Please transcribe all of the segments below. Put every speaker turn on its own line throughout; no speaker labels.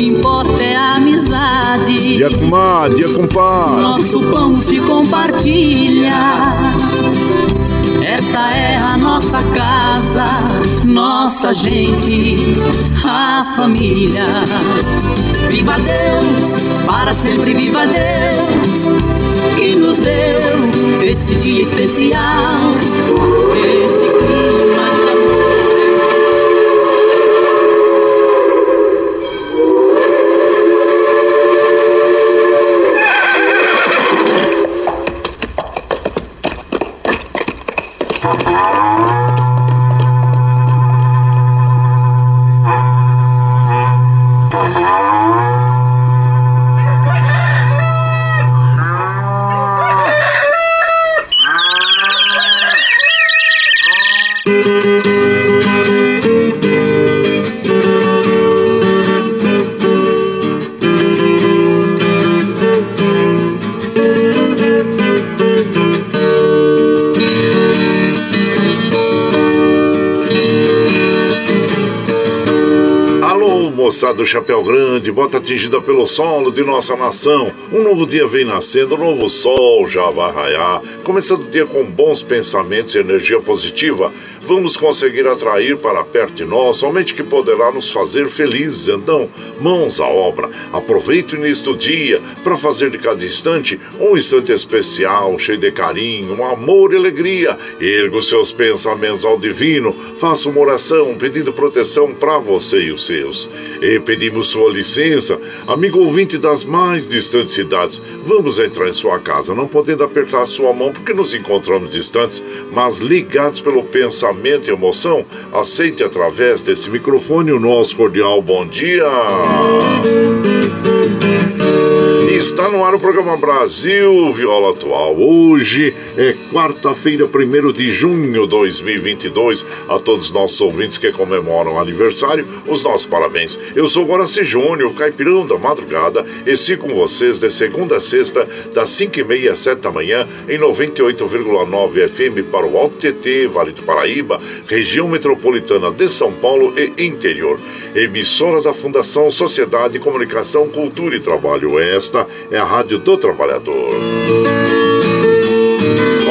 que importa é a amizade.
Dia comadre, dia compadre.
Nosso pão se compartilha. Esta é a nossa casa, nossa gente, a família. Viva Deus, para sempre viva Deus, que nos deu esse dia especial, esse
chapéu grande, bota atingida pelo solo de nossa nação. Um novo dia vem nascendo, um novo sol já vai raiar. Começando o dia com bons pensamentos e energia positiva, vamos conseguir atrair para perto de nós somente que poderá nos fazer felizes. Então, mãos à obra. Aproveite o início do dia para fazer de cada instante um instante especial, cheio de carinho, amor e alegria. Erga os seus pensamentos ao divino, faça uma oração pedindo proteção para você e os seus. E pedimos sua licença, amigo ouvinte das mais distantes cidades, vamos entrar em sua casa, não podendo apertar sua mão porque nos encontramos distantes, mas ligados pelo pensamento e emoção, aceite através desse microfone o nosso cordial bom dia. Está no ar o programa Brasil Viola Atual. Hoje é quarta-feira, 1 de junho de 2022. A todos os nossos ouvintes que comemoram aniversário, os nossos parabéns. Eu sou Guaraci Júnior, caipirão da madrugada, e sigo com vocês de segunda a sexta, das 5h30 às 7 da manhã, em 98,9 FM para o Alto TT, Vale do Paraíba, região metropolitana de São Paulo e interior. Emissora da Fundação Sociedade, Comunicação, Cultura e Trabalho. Esta é a Rádio do Trabalhador.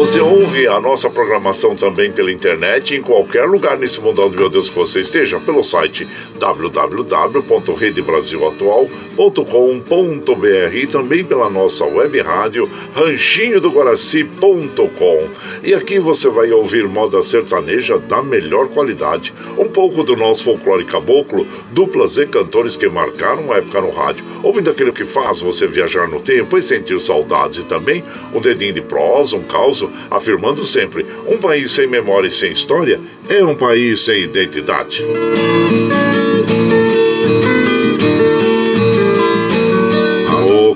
Você ouve a nossa programação também pela internet em qualquer lugar nesse mundão de meu Deus que você esteja, pelo site www.redebrasilatual.com.br e também pela nossa web rádio ranchinho do Guaraci.com. E aqui você vai ouvir moda sertaneja da melhor qualidade, um pouco do nosso folclore caboclo, duplas e cantores que marcaram uma época no rádio, ouvindo aquilo que faz você viajar no tempo e sentir saudades e também um dedinho de prosa, um caos afirmando sempre: um país sem memória e sem história é um país sem identidade.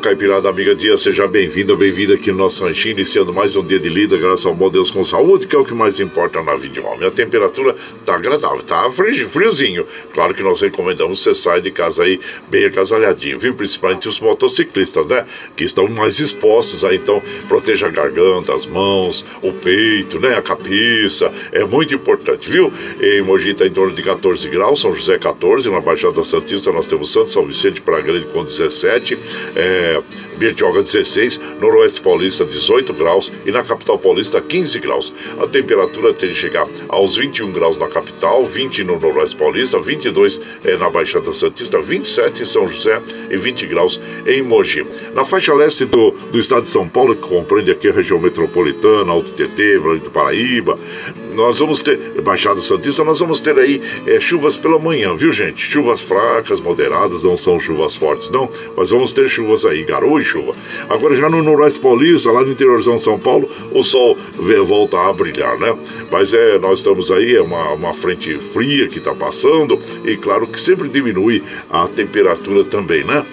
Caipirada Amiga Dia, seja bem-vindo, bem-vinda aqui no nosso ranchinho, iniciando mais um dia de lida, graças ao bom Deus com saúde, que é o que mais importa na vida de homem. A temperatura tá agradável, tá friozinho. Claro que nós recomendamos você sair de casa aí bem agasalhadinho, viu? Principalmente os motociclistas, né? Que estão mais expostos aí, então proteja a garganta, as mãos, o peito, né? A cabeça, é muito importante, viu? Em Mogi está em torno de 14 graus, São José 14, na Baixada Santista nós temos Santo São Vicente para Grande com 17, é, Bertioga 16, Noroeste Paulista 18 graus e na capital paulista 15 graus. A temperatura tem de chegar aos 21 graus na capital, 20 no Noroeste Paulista, 22 eh, na Baixada Santista, 27 em São José e 20 graus em Mogi. Na faixa leste do, do estado de São Paulo, que compreende aqui a região metropolitana, Alto TT, Vale do Paraíba, nós vamos ter, Baixada Santista, nós vamos ter aí é, chuvas pela manhã, viu gente? Chuvas fracas, moderadas, não são chuvas fortes, não, mas vamos ter chuvas aí, garoa e chuva. Agora já no Noroeste Paulista, lá no interiorzão de São Paulo, o sol volta a brilhar, né? Mas é, nós estamos aí, é uma, uma frente fria que está passando, e claro que sempre diminui a temperatura também, né?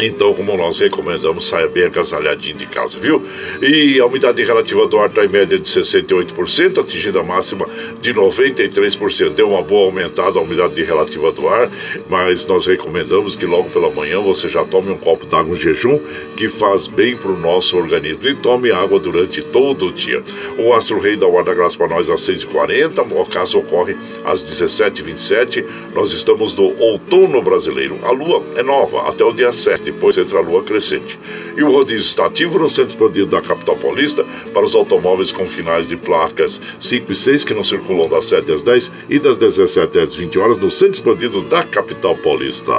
Então, como nós recomendamos, saia bem agasalhadinho de casa, viu? E a umidade relativa do ar está em média de 68%, atingindo a máxima de 93%. Deu uma boa aumentada a umidade relativa do ar, mas nós recomendamos que logo pela manhã você já tome um copo d'água em jejum, que faz bem para o nosso organismo. E tome água durante todo o dia. O Astro Rei da Guarda Graça para nós às 6h40, o caso ocorre às 17h27. Nós estamos no outono brasileiro. A lua é nova até o dia 7 depois entra a lua crescente. E o rodízio está ativo no centro expandido da capital paulista para os automóveis com finais de placas 5 e 6 que não circulam das 7 às 10 e das 17 às 20 horas no centro expandido da capital paulista.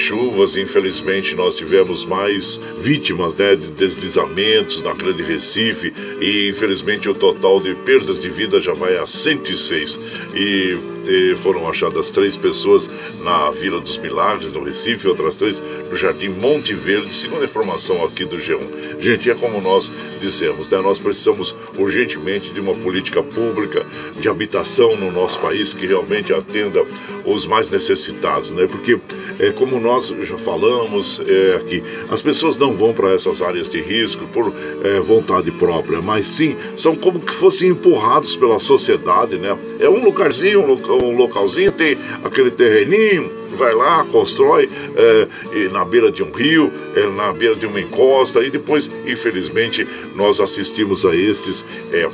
chuvas, infelizmente nós tivemos mais vítimas né, de deslizamentos na Grande Recife e infelizmente o total de perdas de vida já vai a 106 e, e foram achadas três pessoas na Vila dos Milagres, no Recife, outras três no Jardim Monte Verde, segundo a informação aqui do G1. Gente, é como nós dissemos, né? nós precisamos urgentemente de uma política pública de habitação no nosso país que realmente atenda os mais necessitados, né? Porque, é, como nós já falamos é, aqui, as pessoas não vão para essas áreas de risco por é, vontade própria, mas sim são como que fossem empurrados pela sociedade, né? É um lugarzinho, um localzinho, tem aquele terreninho, vai lá, constrói é, na beira de um rio, é, na beira de uma encosta, e depois, infelizmente, nós assistimos a esses. É,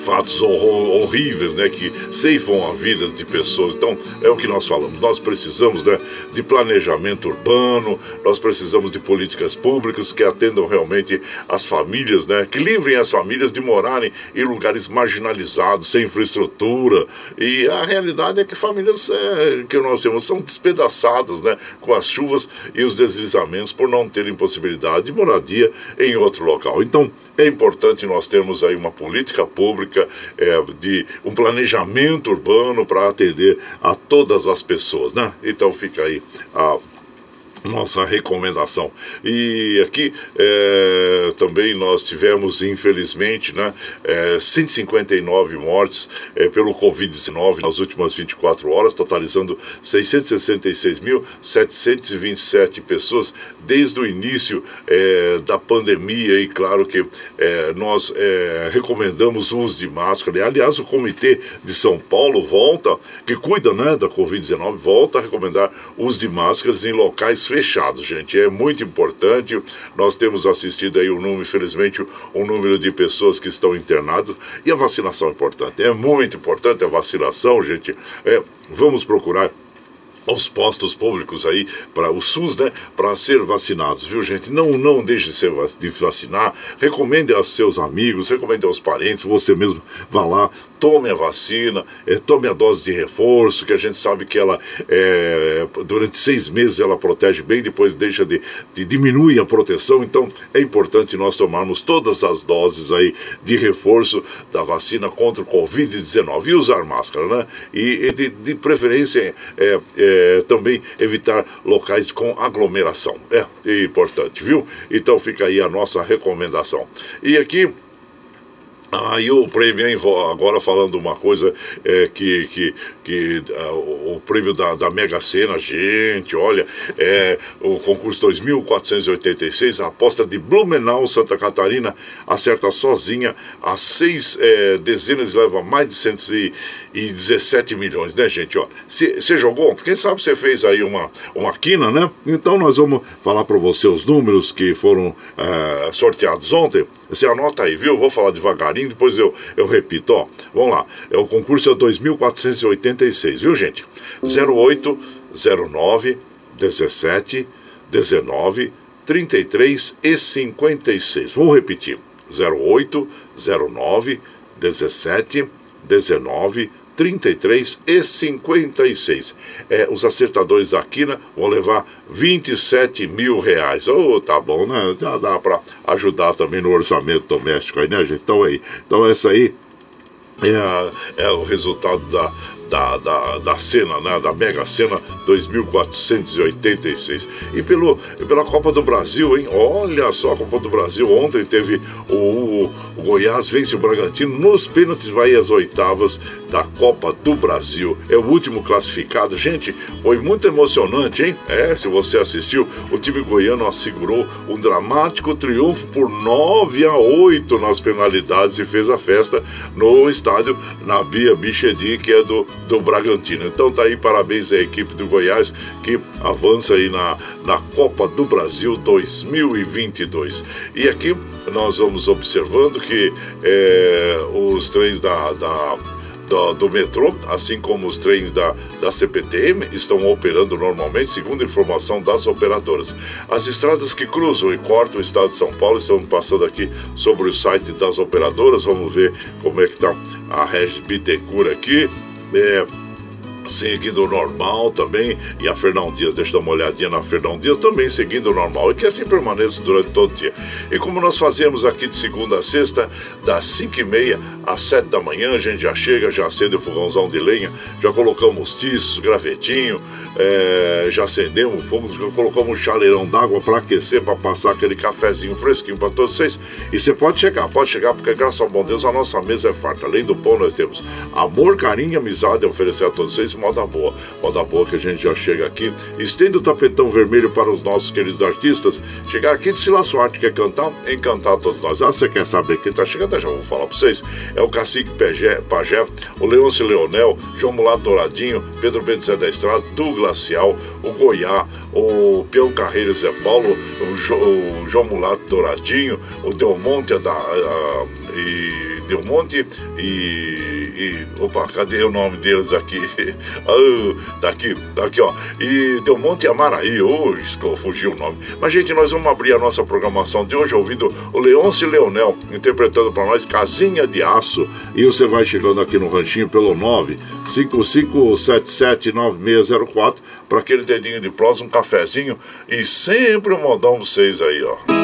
fatos horríveis, né, que ceifam a vida de pessoas. Então, é o que nós falamos. Nós precisamos, né, de planejamento urbano, nós precisamos de políticas públicas que atendam realmente as famílias, né, que livrem as famílias de morarem em lugares marginalizados, sem infraestrutura. E a realidade é que famílias é, que nós temos são despedaçadas, né, com as chuvas e os deslizamentos por não terem possibilidade de moradia em outro local. Então, é importante nós termos aí uma política pública é, de um planejamento urbano para atender a todas as pessoas, né? Então fica aí a nossa recomendação. E aqui é, também nós tivemos, infelizmente, né, é, 159 mortes é, pelo Covid-19 nas últimas 24 horas, totalizando 666.727 pessoas desde o início é, da pandemia. E claro que é, nós é, recomendamos o uso de máscara. Aliás, o Comitê de São Paulo volta, que cuida né, da Covid-19, volta a recomendar o uso de máscaras em locais fechados, gente. É muito importante. Nós temos assistido aí um número, infelizmente, um número de pessoas que estão internadas. E a vacinação é importante. É muito importante a vacinação, gente. É, vamos procurar aos postos públicos aí para o SUS, né, para ser vacinados, viu gente? Não não deixe de vacinar, recomende aos seus amigos, recomende aos parentes, você mesmo vá lá, tome a vacina, é, tome a dose de reforço, que a gente sabe que ela é, durante seis meses ela protege bem, depois deixa de, de diminui a proteção, então é importante nós tomarmos todas as doses aí de reforço da vacina contra o Covid-19 e usar máscara, né? E, e de, de, preferência é, é, também evitar locais com aglomeração. É, é importante, viu? Então fica aí a nossa recomendação. E aqui ah, e o prêmio, hein? Agora falando uma coisa é, que, que, que uh, o prêmio da, da Mega Sena, gente, olha, é, o concurso 2486, a aposta de Blumenau, Santa Catarina, acerta sozinha as seis é, dezenas leva mais de 117 milhões, né, gente? Você jogou? Quem sabe você fez aí uma, uma quina, né? Então nós vamos falar para você os números que foram é, sorteados ontem. Você anota aí, viu? Vou falar devagarinho depois eu, eu repito, ó. Vamos lá. É, o concurso é 2486, viu, gente? 08 09 17 19 33 e 56. Vou repetir. 08 09 17 19 33 e 56. É, os acertadores da Quina vão levar 27 mil reais. Oh, tá bom, né? Já dá para ajudar também no orçamento doméstico aí, né, gente? Então aí, então essa aí é, é o resultado da, da, da, da cena, né, da Mega Sena 2486. E pelo, pela Copa do Brasil, hein? Olha só, a Copa do Brasil ontem teve o, o, Goiás vence o Bragantino nos pênaltis, vai às oitavas da Copa do Brasil. É o último classificado. Gente, foi muito emocionante, hein? É, se você assistiu, o time goiano assegurou um dramático triunfo por 9 a 8 nas penalidades e fez a festa no estádio Nabia Bichedi, que é do do Bragantino. Então tá aí, parabéns à equipe do Goiás que avança aí na, na Copa do Brasil 2022. E aqui nós vamos observando que é, os trens da, da do, do, metrô, assim como os trens da, da CPTM, estão operando normalmente, segundo informação das operadoras. As estradas que cruzam e cortam o estado de São Paulo estão passando aqui sobre o site das operadoras. Vamos ver como é que está a Regis Bittencourt aqui é, seguindo o normal também. E a Fernão Dias, deixa eu dar uma olhadinha na Fernão Dias, também seguindo o normal. E que assim permaneça durante todo o dia. E como nós fazemos aqui de segunda a sexta, das 5 e meia às 7 da manhã, a gente já chega, já acende o fogãozão de lenha, já colocamos tiços, gravetinho, é, já acendemos já colocamos um chaleirão d'água para aquecer, para passar aquele cafezinho fresquinho para todos vocês. E você pode chegar, pode chegar, porque graças ao bom Deus a nossa mesa é farta. Além do pão, nós temos amor, carinho e amizade a oferecer a todos vocês moda boa. Moda boa que a gente já chega aqui, estende o tapetão vermelho para os nossos queridos artistas. Chegar aqui de Sila Sorte, quer cantar? Encantar todos nós. Ah, você quer saber quem está chegando? Já vou falar para vocês. É o Cacique Pajé, o Leôncio Leonel, João Mulato Douradinho, Pedro Bento Zé da Estrada, do Glacial, o Goiá, o Pião Carreiro Zé Paulo, o, jo, o João Mulato Douradinho, o Delmonte da, a, e Delmonte e e. Opa, cadê o nome deles aqui? ah, tá aqui, tá aqui, ó. E deu um monte Amaraí, oh, fugiu o nome. Mas, gente, nós vamos abrir a nossa programação de hoje ouvindo o Leôncio Leonel interpretando para nós Casinha de Aço. E você vai chegando aqui no ranchinho pelo 955779604 para aquele dedinho de prosa, um cafezinho e sempre um modão vocês aí, ó.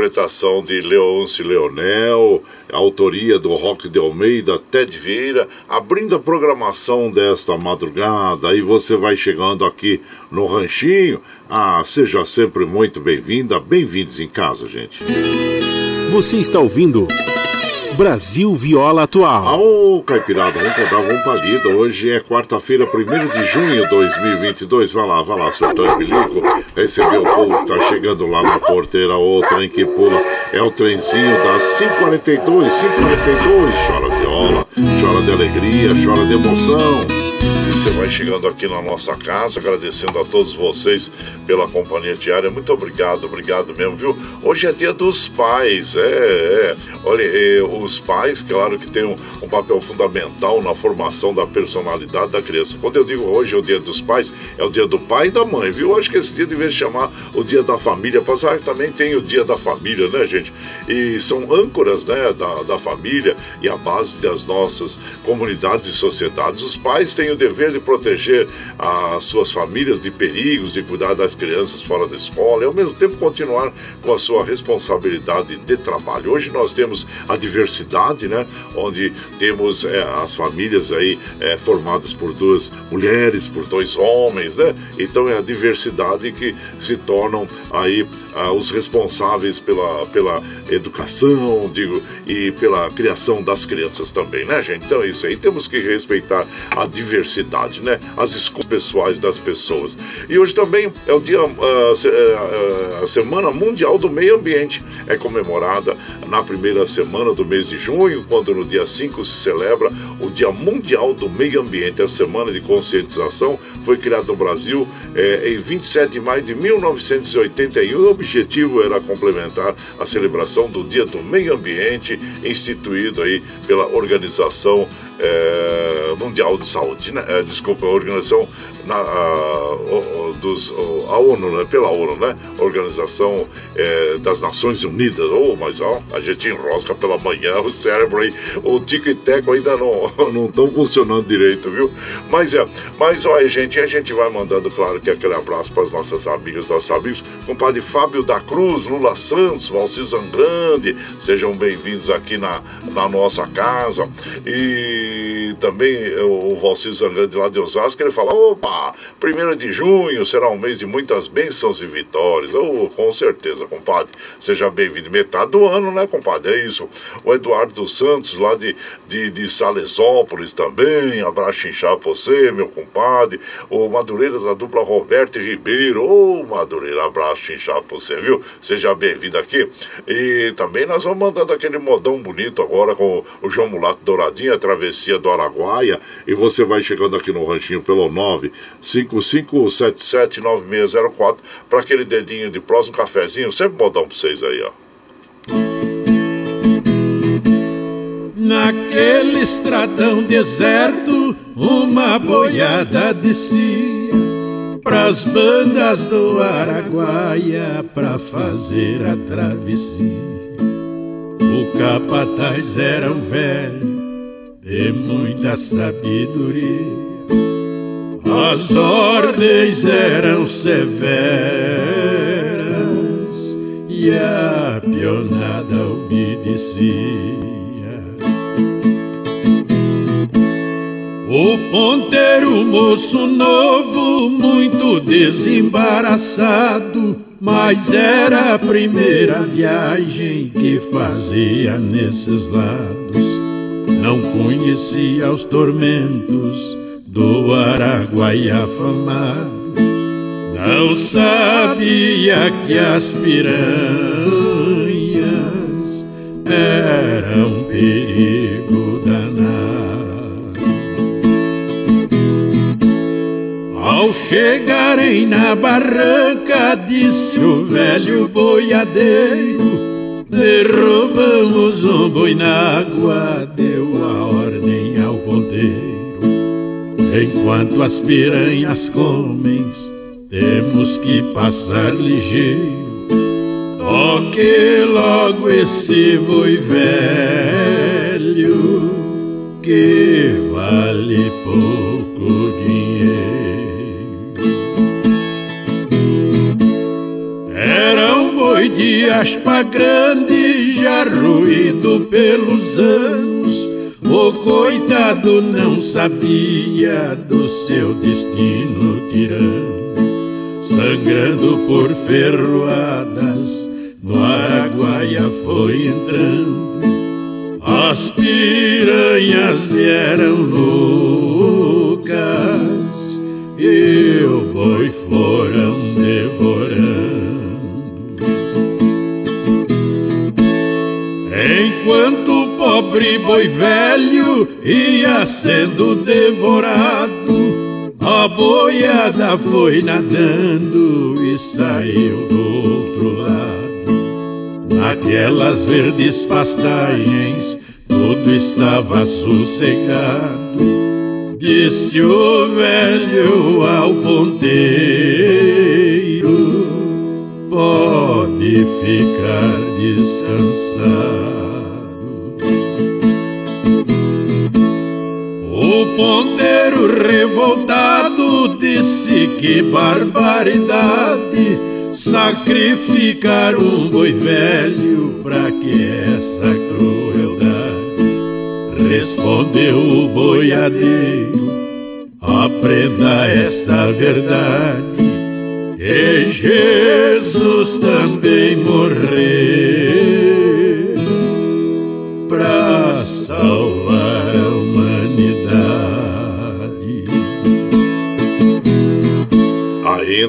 Interpretação de Leonce Leonel, autoria do Rock de Almeida, Ted Vieira, abrindo a programação desta madrugada. Aí você vai chegando aqui no Ranchinho. Ah, seja sempre muito bem-vinda, bem-vindos em casa, gente.
Você está ouvindo Brasil Viola Atual.
Ô, Caipirada, vamos comprar, vamos palida. Hoje é quarta-feira, 1 de junho de 2022. Vai lá, vai lá, surtou e bilico. Recebeu o povo que tá chegando lá na porteira. O trem que pula é o trenzinho das 542, 542. Chora viola, chora de alegria, chora de emoção. Você vai chegando aqui na nossa casa, agradecendo a todos vocês pela companhia diária. Muito obrigado, obrigado mesmo, viu? Hoje é dia dos pais, é, é. Olha, é, os pais, claro que tem um, um papel fundamental na formação da personalidade da criança. Quando eu digo hoje é o dia dos pais, é o dia do pai e da mãe, viu? Acho que esse dia devia chamar o dia da família, apesar que também tem o dia da família, né, gente? E são âncoras, né, da, da família e a base das nossas comunidades e sociedades. Os pais têm o dever de proteger as suas famílias de perigos, de cuidar das crianças fora da escola e ao mesmo tempo continuar com a sua responsabilidade de trabalho. Hoje nós temos a diversidade, né? Onde temos é, as famílias aí é, formadas por duas mulheres, por dois homens, né? Então é a diversidade que se tornam aí ah, os responsáveis pela, pela educação, digo, e pela criação das crianças também, né, gente? Então é isso aí. Temos que respeitar a diversidade, né? As escolhas pessoais das pessoas. E hoje também é o dia, ah, se- ah, a Semana Mundial do Meio Ambiente. É comemorada na primeira semana do mês de junho, quando no dia 5 se celebra o Dia Mundial do Meio Ambiente. A semana de conscientização foi criada no Brasil eh, em 27 de maio de 1981. O objetivo era complementar a celebração do Dia do Meio Ambiente, instituído aí pela Organização eh, Mundial de Saúde, né? Eh, desculpa, a Organização na, a, dos, a ONU, né? pela ONU, né? Organização eh, das Nações Unidas. Oh, mas ó, a gente enrosca pela manhã, o cérebro aí, o tico e teco ainda não estão funcionando direito, viu? Mas é, mas olha, gente, a gente vai mandando, claro, que aquele abraço para as nossas amigas, nossos amigos, compadre Fábio da Cruz, Lula Santos, Valcizan Grande, sejam bem-vindos aqui na, na nossa casa. E também eh, o Valcizan Grande lá de Osasco, ele fala, opa, primeiro de junho será um mês de muitas bênçãos e vitórias. Oh, com certeza, compadre. Seja bem-vindo. Metade do ano, né, compadre? É isso. O Eduardo Santos, lá de, de, de Salesópolis também. Abraço inchado pra você, meu compadre. O Madureira da dupla Roberto e Ribeiro. Ô, Madureira, abraço inchado pra você, viu? Seja bem-vindo aqui. E também nós vamos mandando aquele modão bonito agora com o João Mulato Douradinho, a travessia do Araguaia. E você vai chegando aqui no ranchinho pelo 955779604 para aquele dedinho de próximo cafezinho. Sempre modão pra vocês aí, ó.
Naquele estradão deserto, uma boiada descia pras bandas do Araguaia pra fazer a travessia. O capataz era um velho de muita sabedoria. As ordens eram severas e a pionada obedecia. O ponteiro moço novo, muito desembaraçado, mas era a primeira viagem que fazia nesses lados. Não conhecia os tormentos do Araguaia afamado. Não sabia que as piranhas eram perigo danado. Ao chegarem na barranca, disse o velho boiadeiro Derrubamos um boi na água, deu a ordem ao ponteiro. Enquanto as piranhas comem, temos que passar ligeiro. Toque logo esse boi velho, que vale pouco de aspa grande, já ruído pelos anos. O coitado não sabia do seu destino tirano, sangrando por ferroadas, no Araguaia foi entrando. As piranhas vieram loucas e o boi foram pobre boi velho ia sendo devorado. A boiada foi nadando e saiu do outro lado. Naquelas verdes pastagens, tudo estava sossegado. Disse o velho ao ponteiro: Pode ficar descansado. Ponteiro revoltado disse que barbaridade sacrificar um boi velho pra que essa crueldade. Respondeu o boiadeiro, aprenda essa verdade. Que Jesus também morreu pra salvar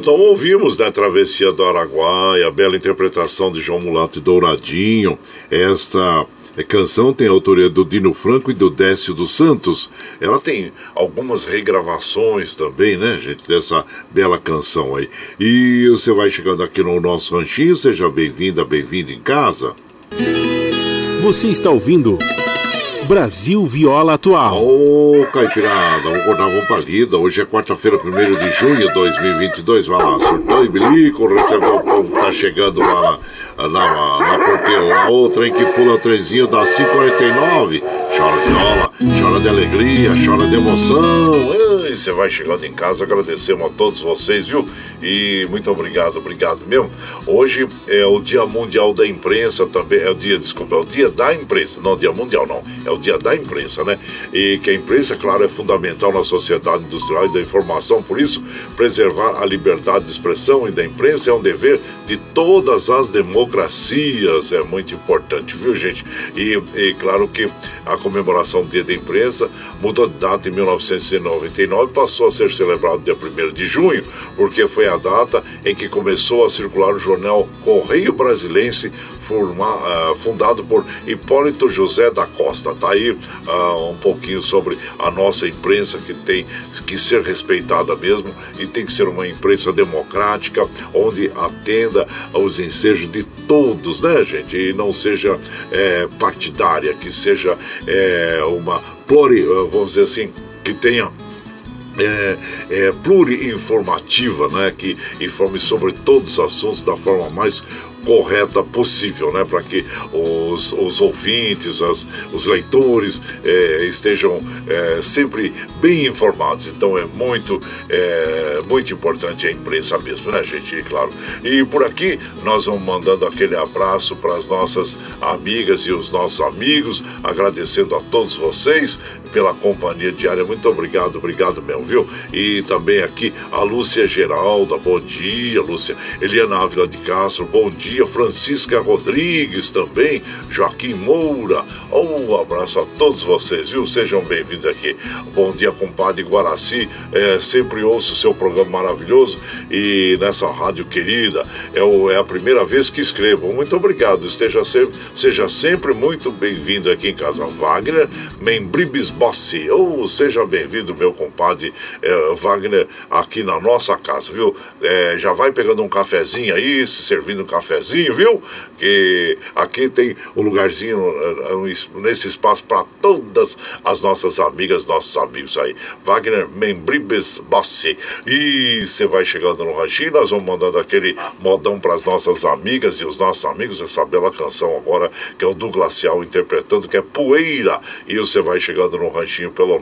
então ouvimos né, Travessia do Araguaia, a bela interpretação de João Mulato e Douradinho. Esta canção tem a autoria do Dino Franco e do Décio dos Santos. Ela tem algumas regravações também, né, gente, dessa bela canção aí. E você vai chegando aqui no nosso ranchinho, seja bem-vinda, bem-vindo em casa.
Você está ouvindo Brasil Viola Atual.
Ô, oh, Caipirada, vamos acordar, vamos pra. Hoje é quarta-feira, 1 de junho de 2022. Vai lá, surtou e bilico, recebeu o povo que tá chegando lá na, na, na porteira. Em que pula o trenzinho da 549. Chora viola, chora de alegria, chora de emoção. E você vai chegando em casa, agradecemos a todos vocês, viu? E muito obrigado, obrigado mesmo. Hoje é o Dia Mundial da Imprensa também, é o dia, desculpa, é o Dia da Imprensa, não Dia Mundial não, é o Dia da Imprensa, né? E que a imprensa, claro, é fundamental na sociedade industrial e da informação, por isso, preservar a liberdade de expressão e da imprensa é um dever de todas as democracias, é muito importante, viu, gente? E, e claro que a comemoração do Dia da Imprensa mudou de data em 1999 passou a ser celebrado dia 1 de junho, porque foi a data em que começou a circular o jornal Correio Brasilense, uh, fundado por Hipólito José da Costa. Tá aí uh, um pouquinho sobre a nossa imprensa que tem que ser respeitada mesmo e tem que ser uma imprensa democrática, onde atenda aos ensejos de todos, né, gente? E não seja é, partidária, que seja é, uma pluri, vamos dizer assim, que tenha é, é, pluriinformativa, né, que informe sobre todos os assuntos da forma mais correta possível, né? Para que os, os ouvintes, as, os leitores é, estejam é, sempre bem informados. Então é muito, é, muito importante a imprensa mesmo, né, gente? E, claro. E por aqui nós vamos mandando aquele abraço para as nossas amigas e os nossos amigos, agradecendo a todos vocês pela companhia diária. Muito obrigado, obrigado mesmo, viu? E também aqui a Lúcia Geralda, bom dia, Lúcia. Eliana Ávila de Castro, bom dia dia, Francisca Rodrigues também, Joaquim Moura. Um abraço a todos vocês, viu? Sejam bem-vindos aqui. Bom dia, compadre Guaraci. É, sempre ouço o seu programa maravilhoso e nessa rádio querida. É, o, é a primeira vez que escrevo. Muito obrigado. Esteja sempre, seja sempre muito bem-vindo aqui em Casa Wagner, Membribes Bossi. Oh, seja bem-vindo, meu compadre é, Wagner, aqui na nossa casa, viu? É, já vai pegando um cafezinho aí, se servindo um cafezinho, viu? Que aqui tem um lugarzinho é, nesse espaço para todas as nossas amigas, nossos amigos aí. Wagner Membribes Bossi. E você vai chegando no ranchinho, nós vamos mandando aquele modão para as nossas amigas e os nossos amigos, essa bela canção agora, que é o do Glacial interpretando, que é Poeira. E você vai chegando no ranchinho pelo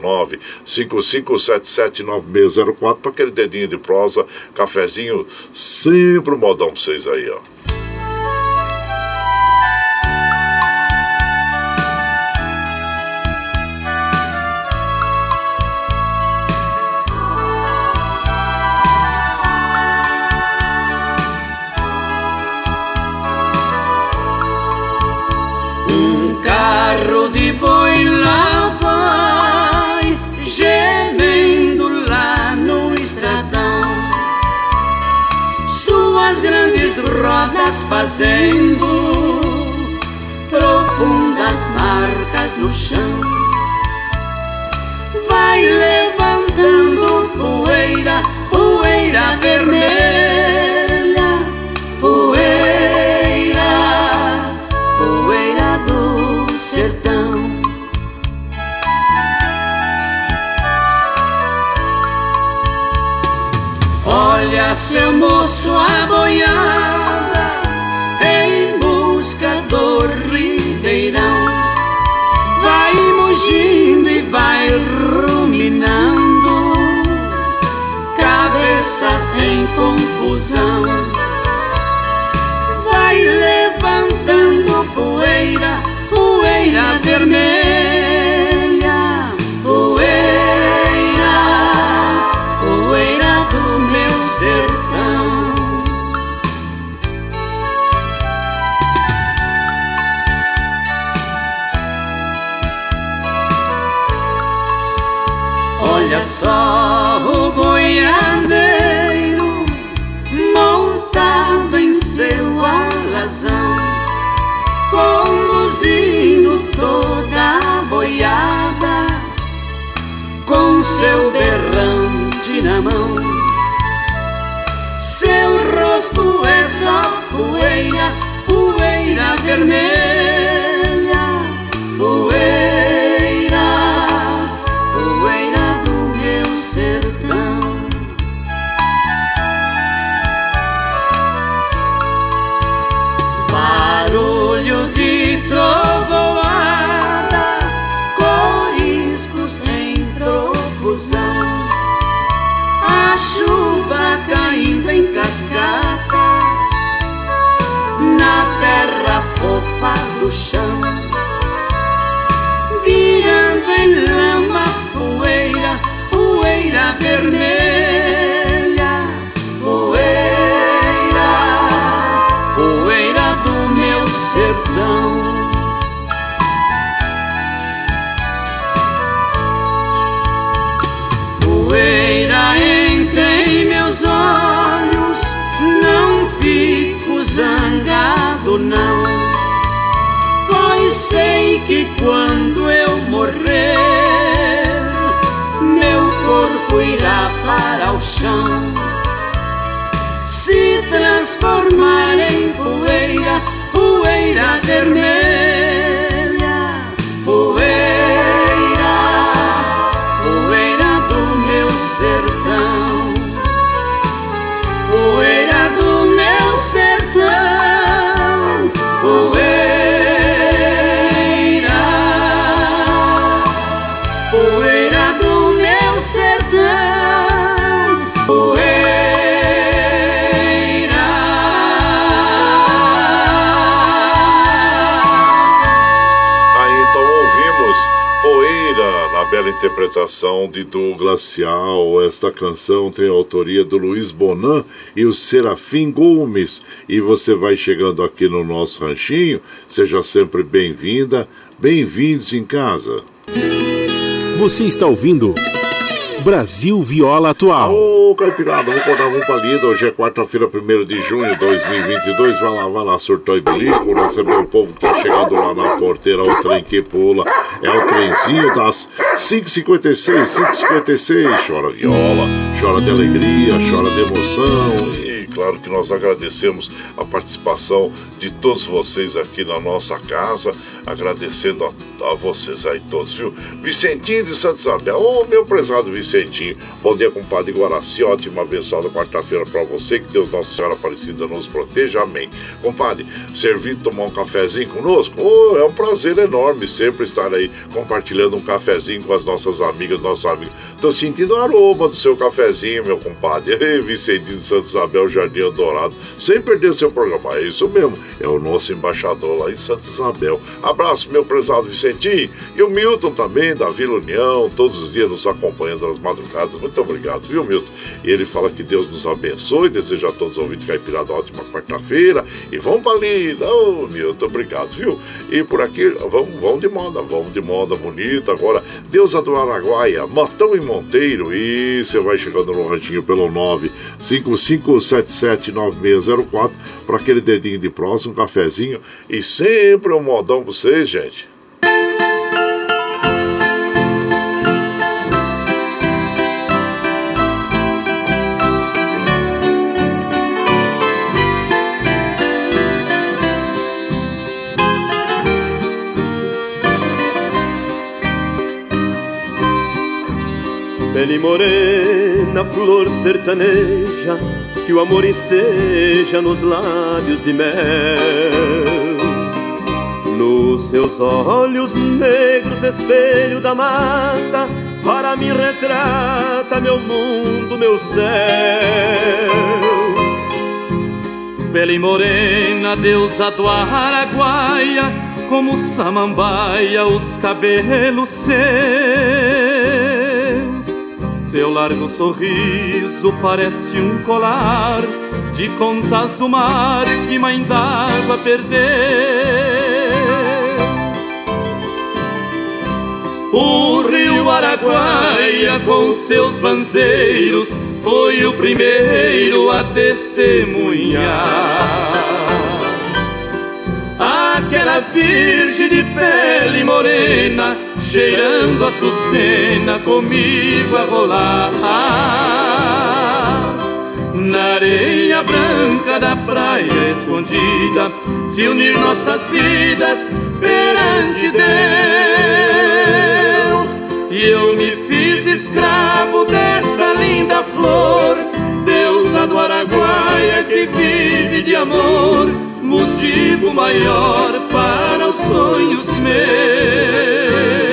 955779604 para aquele dedinho de prosa, cafezinho, sempre um modão para vocês aí, ó.
Rodas fazendo profundas marcas no chão. Vai levantando poeira, poeira vermelha, confusão, poeira, poeira vermelha, para
interpretação de Douglas Cial. Esta canção tem a autoria do Luiz Bonan e o Serafim Gomes. E você vai chegando aqui no nosso ranchinho, seja sempre bem-vinda, bem-vindos em casa.
Você está ouvindo Brasil Viola Atual.
Ô, Caipirada, vou contar um palida. Hoje é quarta-feira, 1 de junho de 2022. Vai lá, vai lá, surtou e bilico. Receber o povo que tá chegando lá na porteira. O trem que pula. É o trenzinho das 5h56, 5h56. Chora viola, chora de alegria, chora de emoção claro que nós agradecemos a participação de todos vocês aqui na nossa casa, agradecendo a, a vocês aí todos, viu? Vicentinho de Santa Isabel, ô oh, meu prezado Vicentinho, bom dia, compadre Guaraci, ótima abençoada quarta-feira para você, que Deus Nossa Senhora Aparecida nos proteja, amém. Compadre, servir tomar um cafezinho conosco? Oh, é um prazer enorme sempre estar aí compartilhando um cafezinho com as nossas amigas, nossos amigos. Tô sentindo o aroma do seu cafezinho, meu compadre. Ei, Vicentinho de Santa Isabel, Jardim Dourado, sem perder seu programa. É isso mesmo, é o nosso embaixador lá em Santa Isabel. Abraço, meu prezado Vicentinho. E o Milton também, da Vila União, todos os dias nos acompanhando nas madrugadas. Muito obrigado, viu, Milton? E ele fala que Deus nos abençoe, deseja a todos os ouvintes caipirada ótima quarta-feira. E vamos pra ali. Ô, Milton, obrigado, viu? E por aqui, vamos, vamos de moda, vamos de moda bonita. Agora, Deusa do Araguaia, Matão e Monteiro. E você vai chegando no ranchinho pelo 955779604 para aquele dedinho de próximo, um cafezinho e sempre um modão com vocês, gente.
Pele morena, flor sertaneja que o amor enseja nos lábios de mel. Nos seus olhos negros, espelho da mata, para mim retrata meu mundo, meu céu.
Pele morena, deusa do Araguaia, como samambaia, os cabelos seus seu largo sorriso parece um colar de contas do mar que mãe d'água perdeu. O rio Araguaia com seus banzeiros foi o primeiro a testemunhar. Aquela virgem de pele morena cheirando a sucena comigo a rolar. Na areia branca da praia escondida, se unir nossas vidas perante Deus. E eu me fiz escravo dessa linda flor, deusa do Araguaia que vive de amor, motivo maior para os sonhos meus.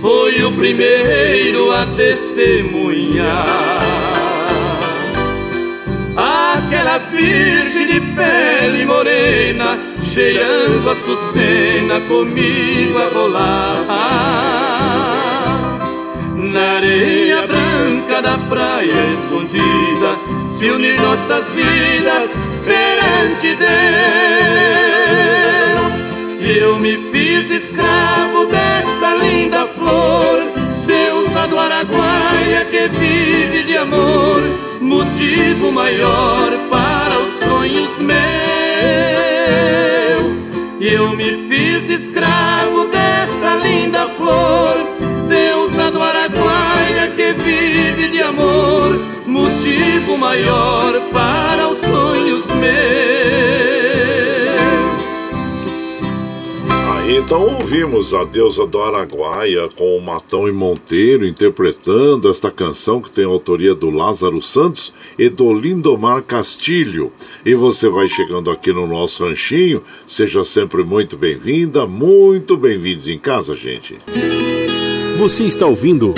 Foi o primeiro a testemunhar. Aquela virgem de pele morena, cheirando a sucena comigo a rolar. Na areia branca da praia escondida, se unir nossas vidas perante Deus. Eu me fiz escravo dessa linda flor, deusa do Araguaia que vive de amor, motivo maior para os sonhos meus. Eu me fiz escravo dessa linda flor, deusa do Araguaia que vive de amor, motivo maior para os sonhos meus.
Então ouvimos a deusa do Araguaia com o Matão e Monteiro interpretando esta canção que tem a autoria do Lázaro Santos e do Lindomar Castilho. E você vai chegando aqui no nosso ranchinho, seja sempre muito bem-vinda, muito bem-vindos em casa, gente.
Você está ouvindo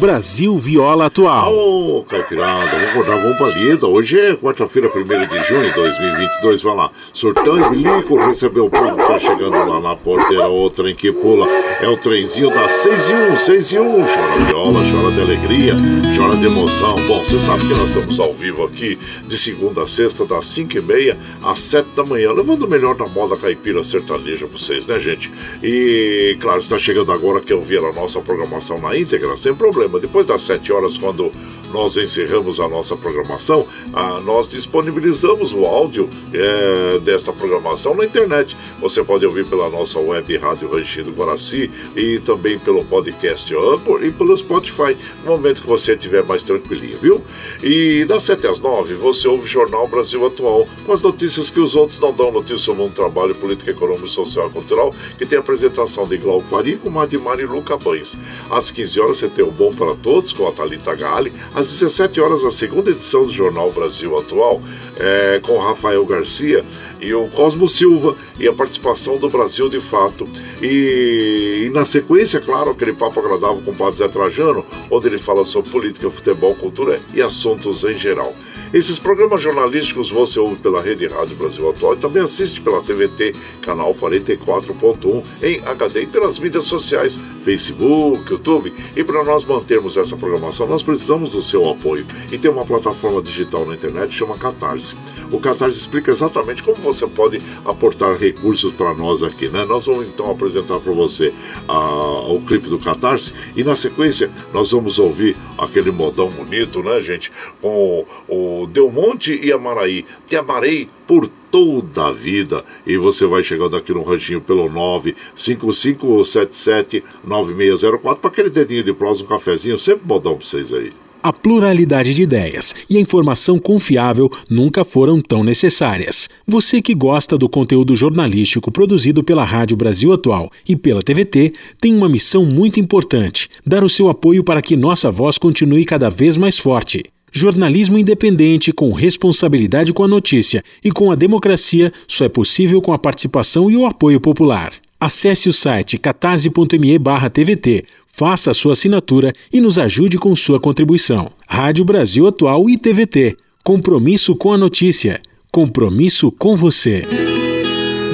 Brasil Viola Atual.
Ô, oh, Caipirada, vamos acordar, vamos pra lida. Hoje é quarta-feira, 1 de junho de 2022. Vai lá, Surtão e Bilico recebeu o povo que tá chegando lá na porteira. O trem que pula é o trenzinho da 6 e 1, 6 e 1. Chora viola, chora de alegria, chora de emoção. Bom, você sabe que nós estamos ao vivo aqui de segunda a sexta, das 5 e meia às 7 da manhã, levando o melhor da moda caipira sertaneja pra vocês, né, gente? E, claro, está chegando agora que eu vi a nossa programação na íntegra, sem problema Depois das 7 horas, quando nós encerramos a nossa programação, ah, nós disponibilizamos o áudio é, desta programação na internet. Você pode ouvir pela nossa web Rádio Ranchinho do Guaraci e também pelo podcast Anchor e pelo Spotify, no momento que você estiver mais tranquilinho, viu? E das 7 às 9 você ouve o Jornal Brasil Atual, com as notícias que os outros não dão notícias sobre um trabalho político, econômico, social e cultural, que tem a apresentação de Glauco Faria com Madimar e Luca Pães. Às 15 horas você tem o Bom para Todos com a Thalita Gali, às 17 horas, a segunda edição do Jornal Brasil Atual, é, com Rafael Garcia e o Cosmo Silva e a participação do Brasil de Fato. E, e, na sequência, claro, aquele papo agradável com o Padre Zé Trajano, onde ele fala sobre política, futebol, cultura e assuntos em geral. Esses programas jornalísticos você ouve pela Rede Rádio Brasil Atual e também assiste pela TVT, canal 44.1 em HD e pelas mídias sociais, Facebook, YouTube. E para nós mantermos essa programação, nós precisamos do seu apoio. E tem uma plataforma digital na internet chama Catarse. O Catarse explica exatamente como você pode aportar recursos para nós aqui, né? Nós vamos então apresentar para você uh, o clipe do Catarse e na sequência nós vamos ouvir aquele modão bonito, né, gente? Com o Delmonte e Amaraí. Te amarei por toda a vida. E você vai chegando aqui no ranchinho pelo 955779604 para aquele dedinho de prosa, um cafezinho, sempre modão para vocês aí.
A pluralidade de ideias e a informação confiável nunca foram tão necessárias. Você que gosta do conteúdo jornalístico produzido pela Rádio Brasil Atual e pela TVT tem uma missão muito importante: dar o seu apoio para que nossa voz continue cada vez mais forte. Jornalismo independente, com responsabilidade com a notícia e com a democracia, só é possível com a participação e o apoio popular. Acesse o site catarse.me/tvt, faça a sua assinatura e nos ajude com sua contribuição. Rádio Brasil Atual e TVT. Compromisso com a notícia. Compromisso com você.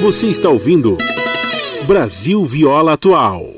Você está ouvindo Brasil Viola Atual.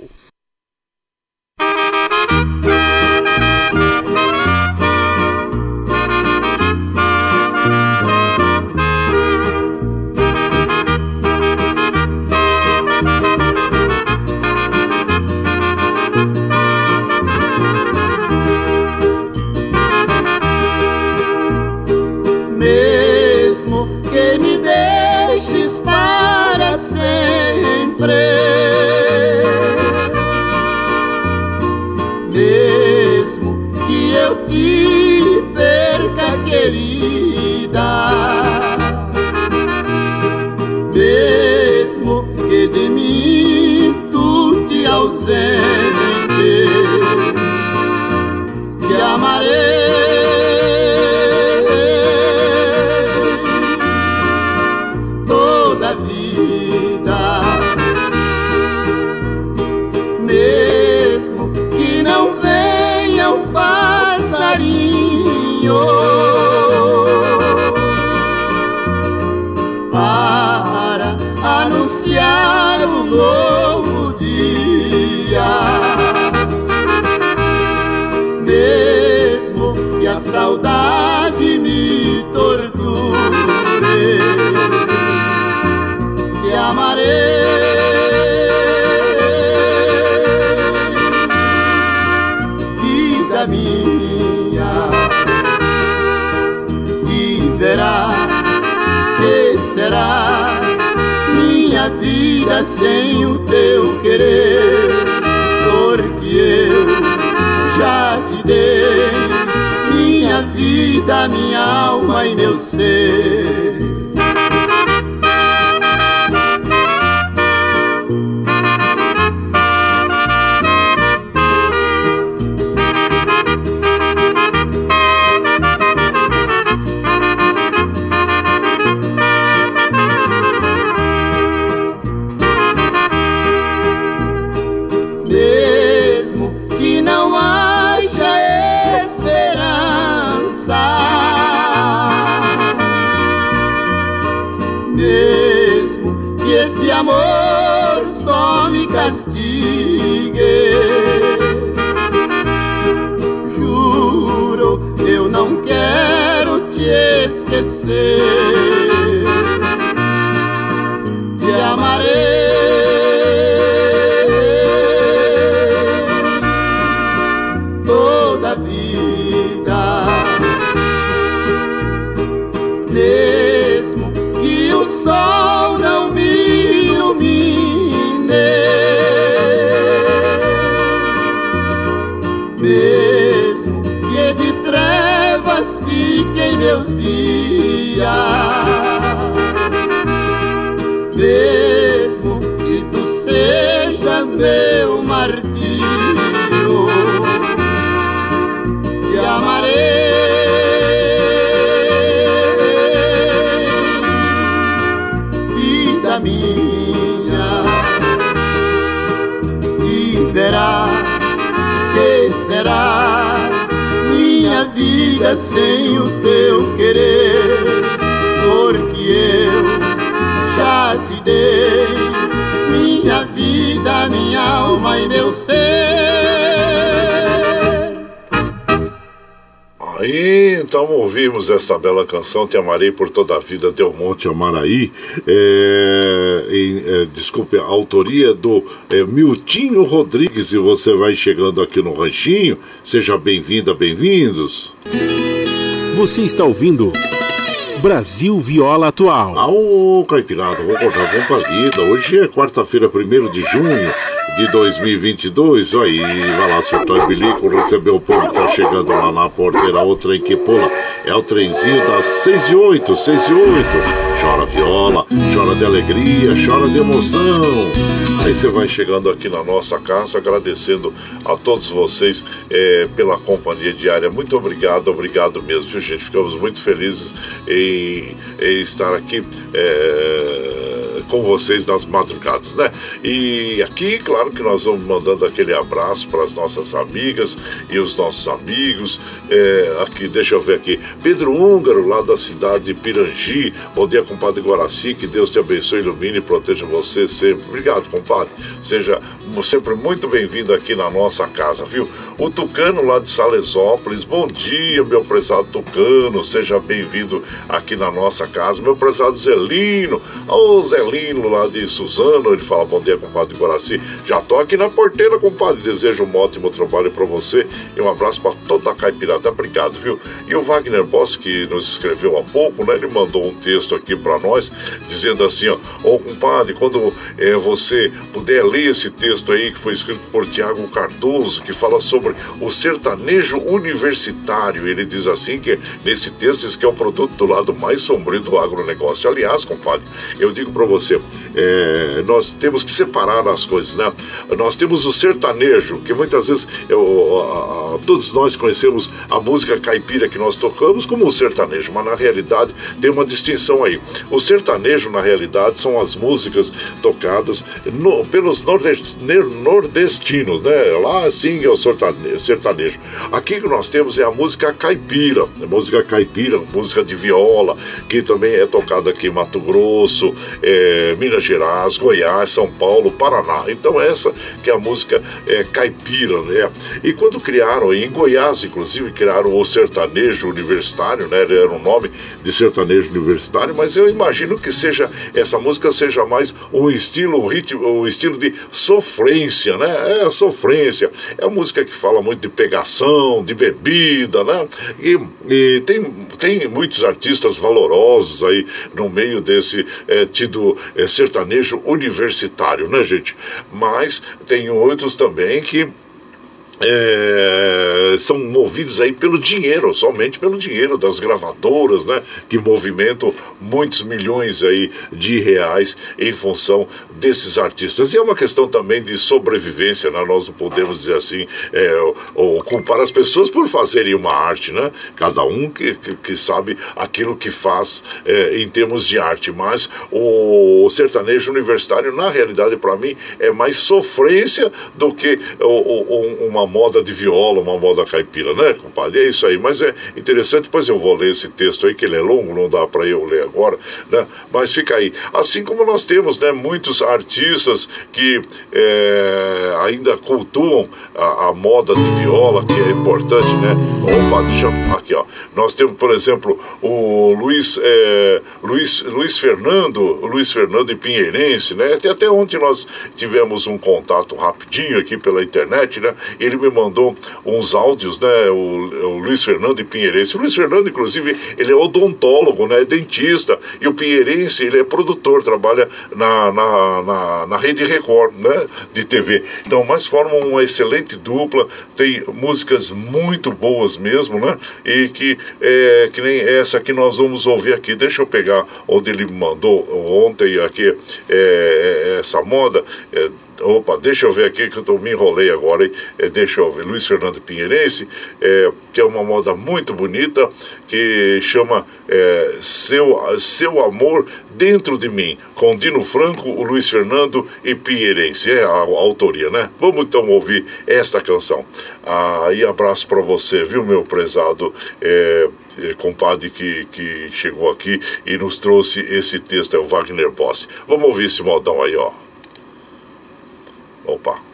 Vida sem o teu querer, porque eu já te dei minha vida, minha alma e meu ser. Esquecer. Vida sem o teu querer, porque eu já te dei minha vida, minha alma e meu ser.
Aí então ouvimos essa bela canção Te Amarei por Toda a Vida, Del Monte Amaraí. É, é, desculpe, a autoria do é, Miltinho Rodrigues. E você vai chegando aqui no Ranchinho. Seja bem-vinda, bem-vindos.
Você está ouvindo. Brasil Viola Atual.
Ah, ô Caipirada, vou cortar, vamos pra lida. Hoje é quarta-feira, 1 de junho de 2022. Aí, vai lá, soltou o bilico, recebeu o povo que tá chegando lá na porteira. O trem que pula é o trenzinho das 6 e 8, 6 e 8. Chora viola, chora de alegria, chora de emoção. Aí você vai chegando aqui na nossa casa, agradecendo a todos vocês é, pela companhia diária. Muito obrigado, obrigado mesmo, gente? Ficamos muito felizes em, em estar aqui. É, com vocês nas madrugadas, né? E aqui, claro que nós vamos mandando aquele abraço para as nossas amigas e os nossos amigos. É, aqui, deixa eu ver aqui. Pedro Húngaro, lá da cidade de Pirangi. Bom dia, compadre Guaraci. Que Deus te abençoe, ilumine e proteja você sempre. Obrigado, compadre. Seja sempre muito bem-vindo aqui na nossa casa, viu? O Tucano lá de Salesópolis. Bom dia, meu prezado Tucano. Seja bem-vindo aqui na nossa casa. Meu prezado Zelino. Ô, Zelino lá de Suzano, ele fala, bom dia, compadre Guaraci. Já tô aqui na porteira, compadre. Desejo um ótimo trabalho para você e um abraço para toda a caipirada. Obrigado, viu? E o Wagner Boss, que nos escreveu há pouco, né? Ele mandou um texto aqui para nós, dizendo assim, ó, ô compadre, quando é, você puder ler esse texto aí, que foi escrito por Tiago Cardoso, que fala sobre o sertanejo universitário. Ele diz assim que nesse texto diz que é o produto do lado mais sombrio do agronegócio. Aliás, compadre, eu digo para você, é, nós temos que separar as coisas, né? Nós temos o sertanejo, que muitas vezes eu, a, a, todos nós conhecemos a música caipira que nós tocamos como o sertanejo, mas na realidade tem uma distinção aí. O sertanejo, na realidade, são as músicas tocadas no, pelos nordestinos, né? Lá sim é o sertanejo. Aqui que nós temos é a música caipira, a música caipira, música de viola, que também é tocada aqui em Mato Grosso, é, Minas Gerais, Goiás, São Paulo, Paraná. Então essa que é a música é, caipira, né? E quando criaram, em Goiás inclusive, criaram o sertanejo universitário, né? Era um nome de sertanejo universitário, mas eu imagino que seja essa música seja mais um estilo, um ritmo, um estilo de sofrência, né? É sofrência. É a música que fala muito de pegação, de bebida, né? E, e tem, tem muitos artistas valorosos aí no meio desse é, tido é, sertanejo universitário, né, gente? Mas tem outros também que é, são movidos aí pelo dinheiro, somente pelo dinheiro das gravadoras, né, que movimentam muitos milhões aí de reais em função desses artistas. E é uma questão também de sobrevivência, né? nós não podemos dizer assim, é, ou, culpar as pessoas por fazerem uma arte, né? Cada um que, que, que sabe aquilo que faz é, em termos de arte, mas o sertanejo universitário, na realidade, para mim, é mais sofrência do que o, o, uma moda de viola, uma moda caipira, né, compadre? É isso aí, mas é interessante, depois eu vou ler esse texto aí, que ele é longo, não dá para eu ler agora, né? Mas fica aí. Assim como nós temos, né, muitos artistas que é, ainda cultuam a, a, moda de viola, que é importante, né? Opa, deixa aqui, ó. Nós temos, por exemplo, o Luiz, é, Luiz, Luiz Fernando, Luiz Fernando e Pinheirense, né? Até, até ontem nós tivemos um contato rapidinho aqui pela internet, né? Ele me mandou uns áudios, né? O, o Luiz Fernando Pinheirense. O Luiz Fernando, inclusive, ele é odontólogo, né? É dentista. E o Pinheirense, ele é produtor, trabalha na, na, na, na Rede Record, né? De TV. Então, mas formam uma excelente dupla, tem músicas muito boas mesmo, né? E que, é, que nem essa que nós vamos ouvir aqui. Deixa eu pegar onde ele mandou ontem aqui é, é essa moda. É, Opa, deixa eu ver aqui que eu tô, me enrolei agora, hein? É, deixa eu ver. Luiz Fernando Pinheirense, é, que é uma moda muito bonita, que chama é, Seu, Seu Amor Dentro de Mim, com Dino Franco, o Luiz Fernando e Pinheirense. É a, a autoria, né? Vamos então ouvir esta canção. Ah, e abraço para você, viu, meu prezado é, é, compadre que, que chegou aqui e nos trouxe esse texto, é o Wagner Boss. Vamos ouvir esse modão aí, ó. Opa!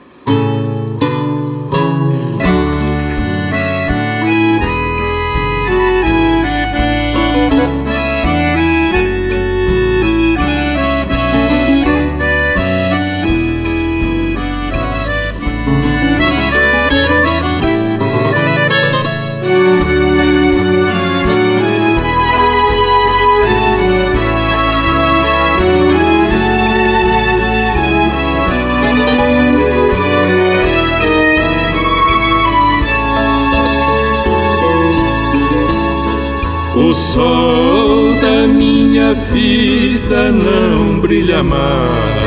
Sol da minha vida não brilha mais.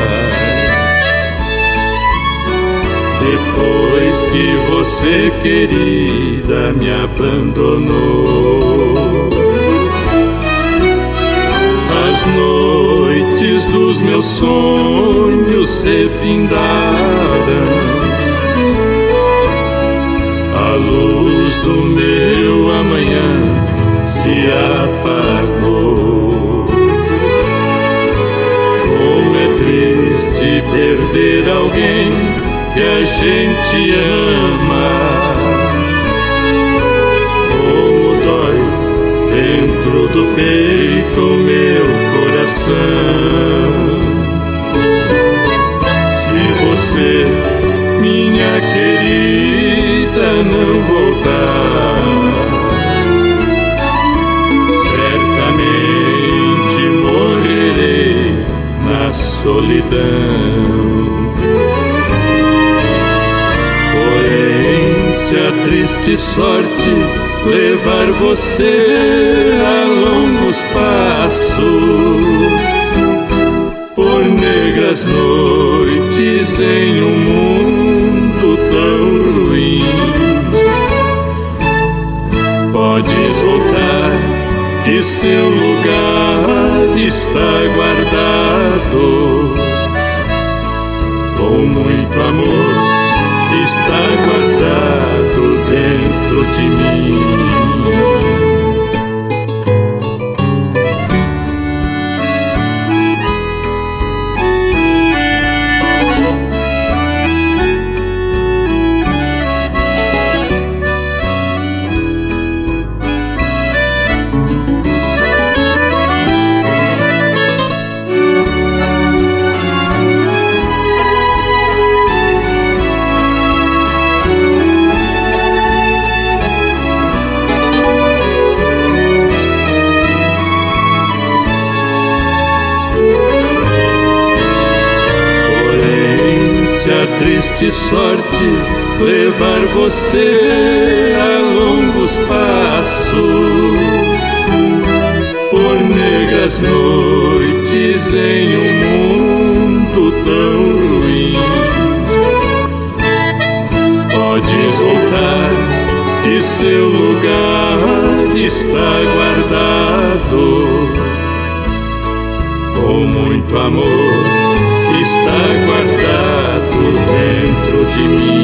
Depois que você, querida, me abandonou. As noites dos meus sonhos se findaram. A luz do meu amanhã se apagou. Como é triste perder alguém que a gente ama. Como dói dentro do peito meu coração. Se você, minha querida, não voltar solidão. Porém, se a triste sorte levar você a longos passos, por negras noites em um mundo tão ruim, seu lugar está guardado. Com muito amor está guardado dentro de mim. Triste sorte levar você a longos passos por negras noites em um mundo tão ruim. Podes voltar, que seu lugar está guardado com muito amor está guardado dentro de mim.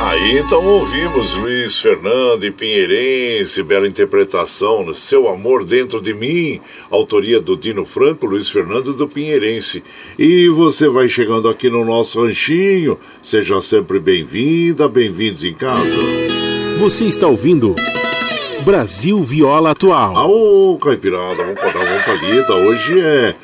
Aí então ouvimos Luiz Fernando e Pinheirense, bela interpretação, Seu Amor Dentro de Mim, autoria do Dino Franco, Luiz Fernando do Pinheirense. E você vai chegando aqui no nosso ranchinho, seja sempre bem-vinda, bem-vindos em casa.
Você está ouvindo Brasil Viola Atual.
Aô, Caipirada, vamos dar uma palhita. Hoje é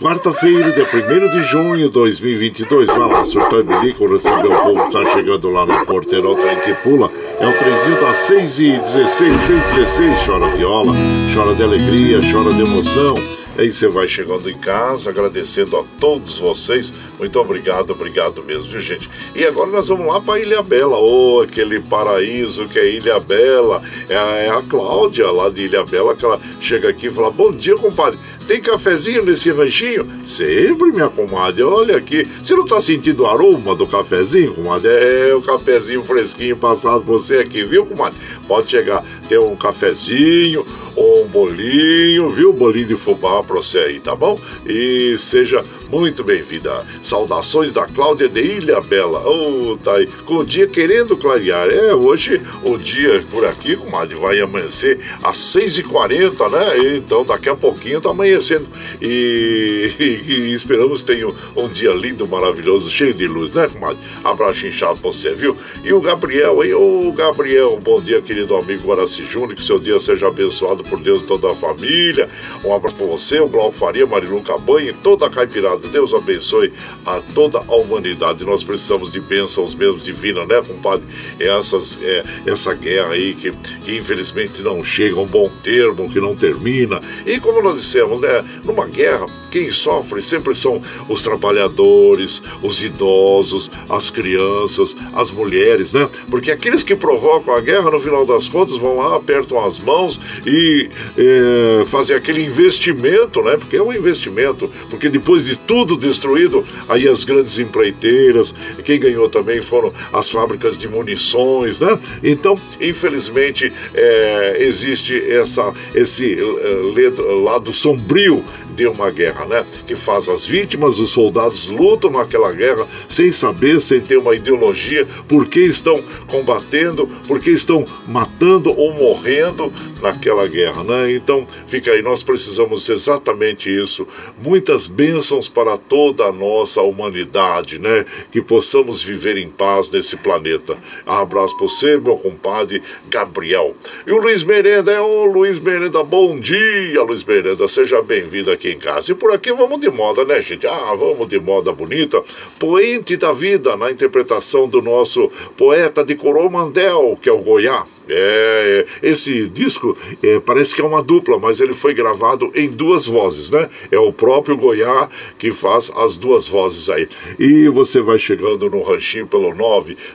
Quarta-feira, dia 1 de junho de 2022. Vai lá, surtou e bilico, recebeu o povo que tá chegando lá na porteira, o trem que pula. É o trenzinho das 6 e 16, 6 e 16. Chora viola, chora de alegria, chora de emoção. Aí você vai chegando em casa, agradecendo a todos vocês. Muito obrigado, obrigado mesmo, viu, gente? E agora nós vamos lá para Ilha Bela, oh, aquele paraíso que é Ilha Bela. É a, é a Cláudia lá de Ilha Bela que ela chega aqui e fala: Bom dia, compadre. Tem cafezinho nesse ranchinho? Sempre, minha comadre. Olha aqui. Você não tá sentindo o aroma do cafezinho, comadre? É o cafezinho fresquinho passado você aqui, viu, comadre? Pode chegar, ter um cafezinho ou um bolinho, viu? Bolinho de fubá pra você aí, tá bom? E seja muito bem-vinda. Saudações da Cláudia de Ilha Bela. Oh, tá aí. Com o dia querendo clarear. É, hoje o dia por aqui, comadre, vai amanhecer às 6h40, né? Então daqui a pouquinho tá amanhecendo. E, e, e esperamos tenha um, dia lindo, maravilhoso, cheio de luz, né, comadre? Abraço inchado pra você, viu? E o Gabriel aí, ô oh, Gabriel, bom dia, querido amigo Guaraci Júnior, que seu dia seja abençoado por Deus e toda a família. Um abraço pra você, o Glauco Faria, Marilu Cabanha e toda a caipirada Deus abençoe a toda a humanidade. Nós precisamos de bênçãos mesmo divinas, né, compadre? Essas, é, essa guerra aí que, que infelizmente não chega a um bom termo, que não termina. E como nós dissemos, né, numa guerra, quem sofre sempre são os trabalhadores, os idosos, as crianças, as mulheres, né? Porque aqueles que provocam a guerra, no final das contas, vão lá, apertam as mãos e é, fazem aquele investimento, né? Porque é um investimento, porque depois de tudo destruído, aí as grandes empreiteiras, quem ganhou também foram as fábricas de munições, né? Então, infelizmente, é, existe essa, esse uh, lado sombrio de uma guerra, né? Que faz as vítimas, os soldados lutam naquela guerra sem saber, sem ter uma ideologia, por que estão combatendo, por que estão matando ou morrendo naquela guerra, né? Então, fica aí, nós precisamos exatamente isso. Muitas bênçãos para toda a nossa humanidade, né? Que possamos viver em paz nesse planeta. Abraço para você, meu compadre Gabriel. E o Luiz Merenda, é o Luiz Merenda, bom dia, Luiz Merenda, seja bem-vindo aqui aqui em casa. E por aqui vamos de moda, né, gente? Ah, vamos de moda bonita. Poente da vida, na interpretação do nosso poeta de Coromandel, que é o Goiá. É, esse disco é, parece que é uma dupla, mas ele foi gravado em duas vozes, né? É o próprio Goiá que faz as duas vozes aí. E você vai chegando no ranchinho pelo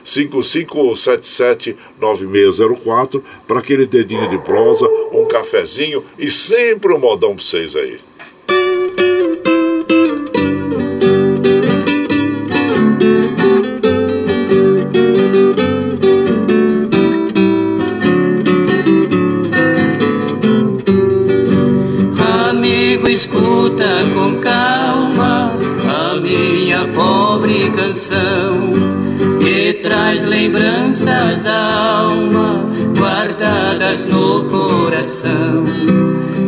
955779604 para aquele dedinho de prosa, um cafezinho e sempre um modão para vocês aí.
Escuta com calma a minha pobre canção que traz lembranças da alma guardadas no coração.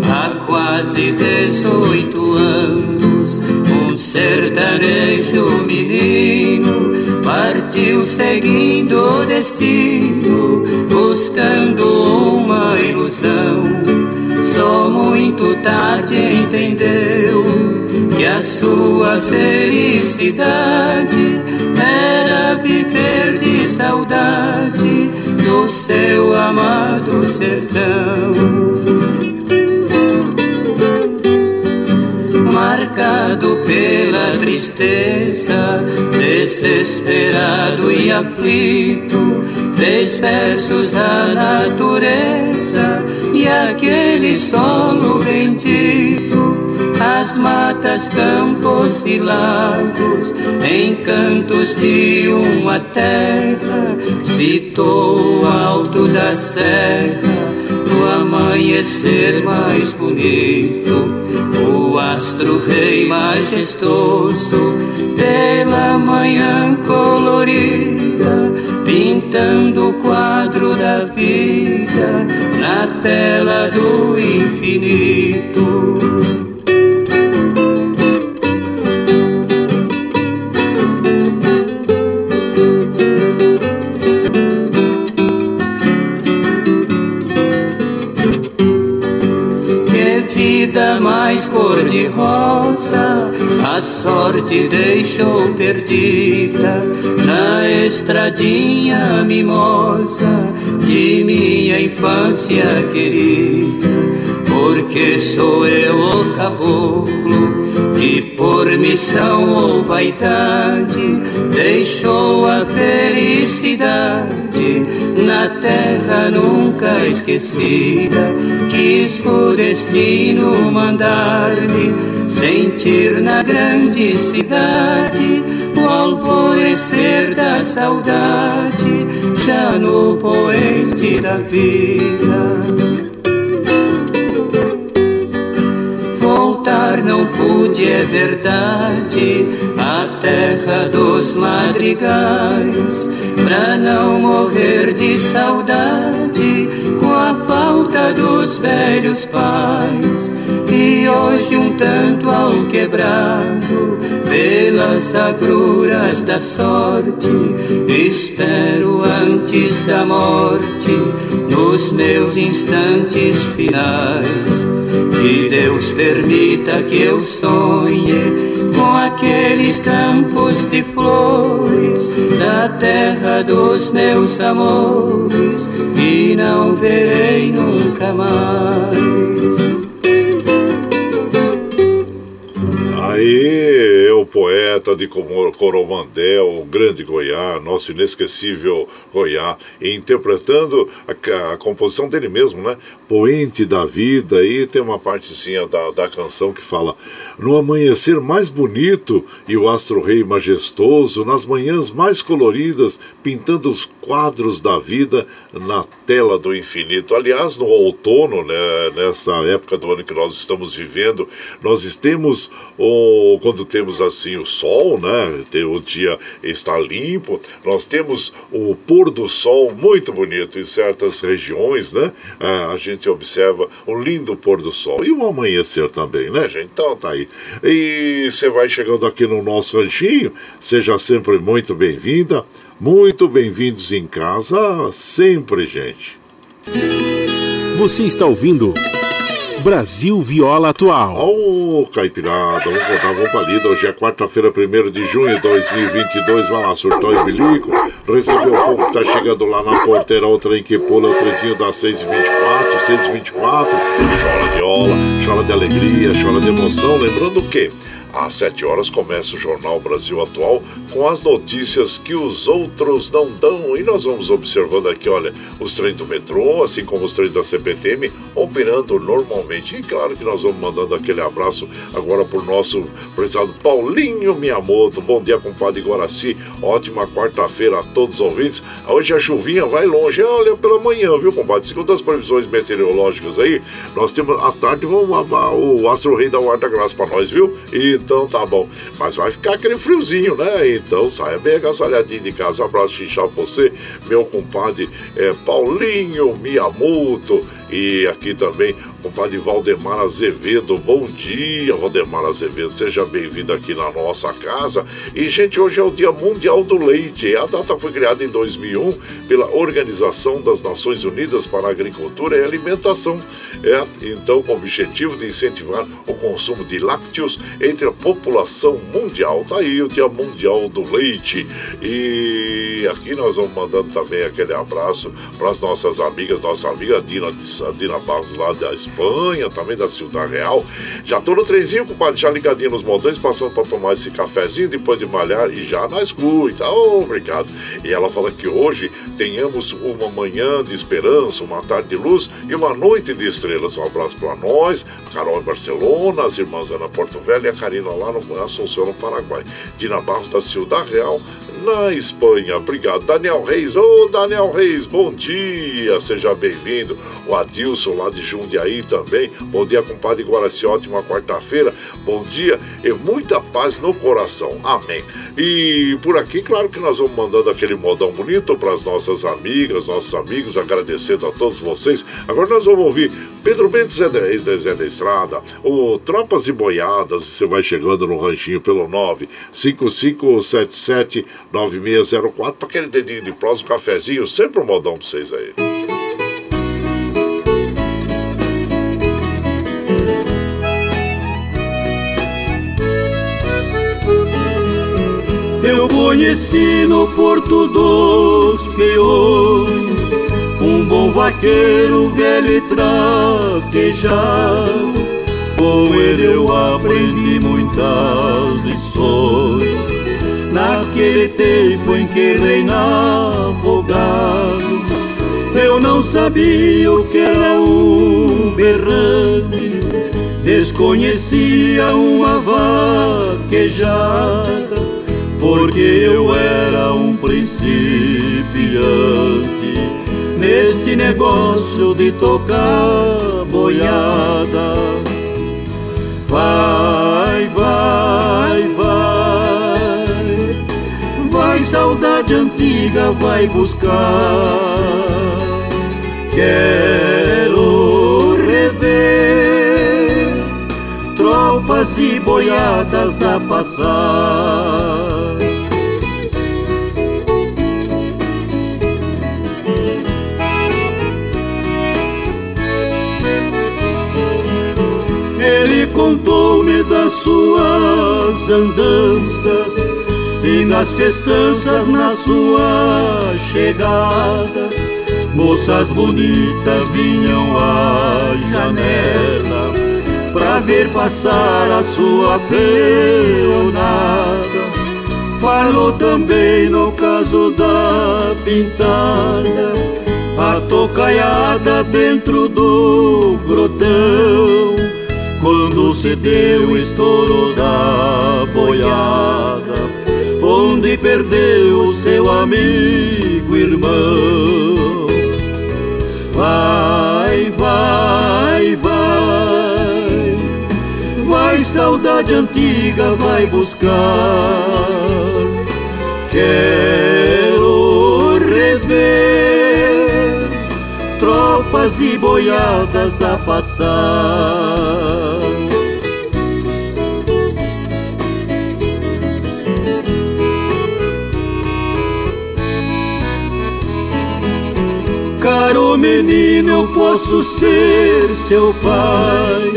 Há quase 18 anos, um sertanejo menino partiu seguindo o destino, buscando uma ilusão só muito tarde a sua felicidade era viver de saudade do seu amado sertão. marcado pela tristeza, desesperado e aflito, fez versos da natureza e aquele solo bendito, as matas, campos e lagos, encantos de uma terra, citou alto da serra, do amanhecer mais bonito, o astro rei majestoso, pela manhã colorida pintando o quadro da vida na tela do infinito. Cor-de-rosa, a sorte deixou perdida na estradinha mimosa de minha infância querida. Porque sou eu o caboclo que por missão ou vaidade deixou a felicidade na terra nunca esquecida. Quis o destino mandar-me sentir na grande cidade o alvorecer da saudade, já no poente da vida. não pude, é verdade, terra dos madrigais, pra não morrer de saudade com a falta dos velhos pais. E hoje um tanto ao quebrado, pelas agruras da sorte, espero antes da morte, nos meus instantes finais que Deus permita que eu sonhe com aqueles campos de flores da terra dos meus amores e não verei nunca mais.
Poeta de Coromandel, o grande Goiás, nosso inesquecível Goiás, interpretando a, a, composição dele mesmo, né? Poente da vida, e tem uma partezinha da, da canção que fala: No amanhecer mais bonito e o astro-rei majestoso, nas manhãs mais coloridas, pintando os quadros da vida na tela do infinito. Aliás, no outono, né, nessa época do ano que nós estamos vivendo, nós temos, o, quando temos assim o sol, né? O dia está limpo, nós temos o pôr do sol muito bonito em certas regiões, né? A gente gente observa o lindo pôr do sol e o amanhecer também, né, gente? Então tá aí. E você vai chegando aqui no nosso ranchinho, seja sempre muito bem-vinda, muito bem-vindos em casa, sempre, gente.
Você está ouvindo. Brasil Viola Atual.
Ô, oh, Caipirada, vamos contar, vamos pra lida. Hoje é quarta-feira, 1 de junho de 2022. Vai lá, surtou e bilico. Recebeu o povo que tá chegando lá na porteira. O trem que pula, o trezinho das 6h24, 6h24. Chora viola, chora de alegria, chora de emoção. Lembrando o quê? Às 7 horas começa o Jornal Brasil Atual com as notícias que os outros não dão. E nós vamos observando aqui, olha, os trens do metrô, assim como os trens da CPTM, operando normalmente. E claro que nós vamos mandando aquele abraço agora por nosso prezado Paulinho Miyamoto. Bom dia, compadre Guaraci. Ótima quarta-feira a todos os ouvintes. Hoje a chuvinha vai longe. Olha, pela manhã, viu, compadre? Segundo as previsões meteorológicas aí, nós temos à tarde vamos, o Astro Rei da Guarda Graça para nós, viu? E então tá bom. Mas vai ficar aquele friozinho, né? Então saia bem agasalhadinho de casa. abraço xixá pra você, meu compadre é, Paulinho Miyamoto. E aqui também compadre Valdemar Azevedo. Bom dia, Valdemar Azevedo. Seja bem-vindo aqui na nossa casa. E, gente, hoje é o Dia Mundial do Leite. A data foi criada em 2001 pela Organização das Nações Unidas para a Agricultura e Alimentação. É, então, com o objetivo de incentivar o consumo de lácteos entre a população mundial. Tá aí o Dia Mundial do Leite. E aqui nós vamos mandando também aquele abraço para as nossas amigas, nossa amiga Dina, Dina Barros lá da Espanha, também da Cidade Real. Já tô no trenzinho, compadre, já ligadinho nos montões, passando para tomar esse cafezinho depois de malhar e já na escuta. Oh, obrigado. E ela fala que hoje tenhamos uma manhã de esperança, uma tarde de luz e uma noite de estrelas. Um abraço para nós, Carol em Barcelona, as irmãs Ana Porto Velho e a Karina lá no Assunção, no Paraguai. Dina Barros da Cidade Real, na Espanha. Obrigado. Daniel Reis, ô oh, Daniel Reis, bom dia, seja bem-vindo. O Adilson lá de Jundiaí também. Bom dia, compadre Guaraci, ótima quarta-feira. Bom dia e muita paz no coração. Amém. E por aqui, claro que nós vamos mandando aquele modão bonito para as nossas amigas, nossos amigos, agradecendo a todos vocês. Agora nós vamos ouvir Pedro Zé da, Zé da Estrada, o Tropas e Boiadas, você vai chegando no ranchinho pelo 955779604 para aquele dedinho de prós, um cafezinho, sempre um modão para vocês aí.
Eu conheci no Porto dos Peões um vaqueiro velho e traquejado. Com ele eu aprendi muitas lições. Naquele tempo em que reinava o gado, eu não sabia o que era um berrante, desconhecia uma vaquejada porque eu era um principiante neste negócio de tocar boiada. Vai, vai, vai, vai, saudade antiga, vai buscar. Quero rever tropas e boiadas a passar. Contou-me das suas andanças e nas festanças na sua chegada. Moças bonitas vinham à janela pra ver passar a sua peonada. Falou também no caso da pintada, a tocaiada dentro do grotão quando se deu o estouro da boiada, onde perdeu seu amigo irmão. Vai, vai, vai, vai, saudade antiga, vai buscar. Quero tropas e boiadas a passar. Caro menino, eu posso ser seu pai.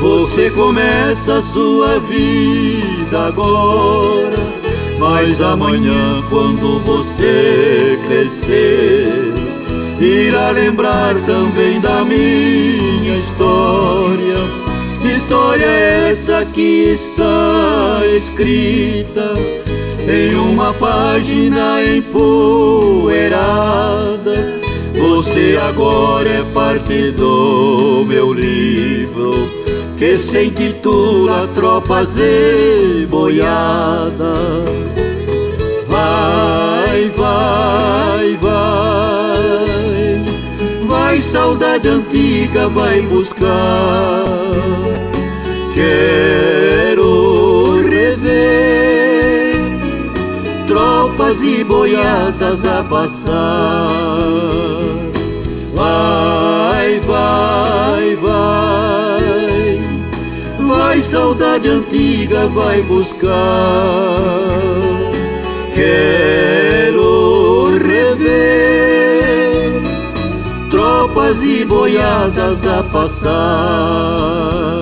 Você começa a sua vida agora, mas amanhã, quando você crescer, irá lembrar também da minha história. História essa que está escrita em uma página empoeirada você agora é parte do meu livro que se intitula Tropas e Boiadas. Vai, vai, vai, saudade antiga, vai buscar. Quero rever tropas e boiadas a passar. Vai, vai, vai, vai, saudade antiga, vai buscar. Quero rever tropas e boiadas a passar.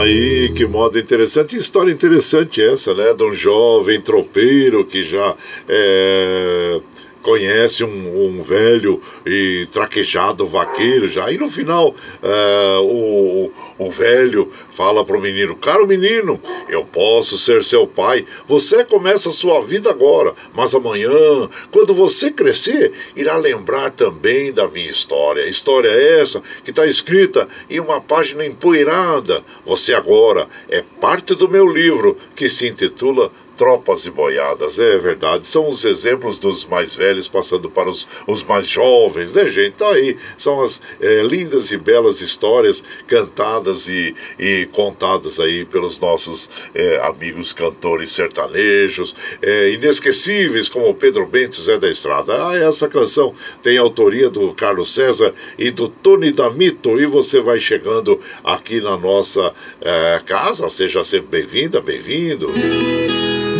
Aí, que moda interessante, história interessante essa, né? De um jovem tropeiro que já é, conhece um, um velho e traquejado vaqueiro já. E no final, uh, o, o velho fala para o menino: Caro menino, eu posso ser seu pai. Você começa a sua vida agora, mas amanhã, quando você crescer, irá lembrar também da minha história. História essa que está escrita em uma página empoeirada. Você agora é parte do meu livro que se intitula tropas e boiadas, é verdade. São os exemplos dos mais velhos passando para os, os mais jovens, né, gente? Tá aí. São as é, lindas e belas histórias cantadas e, e contadas aí pelos nossos é, amigos cantores sertanejos, é, inesquecíveis, como Pedro Bento Zé da Estrada. Ah, essa canção tem autoria do Carlos César e do Tony Damito. E você vai chegando aqui na nossa é, casa. Seja sempre bem-vinda, bem-vindo.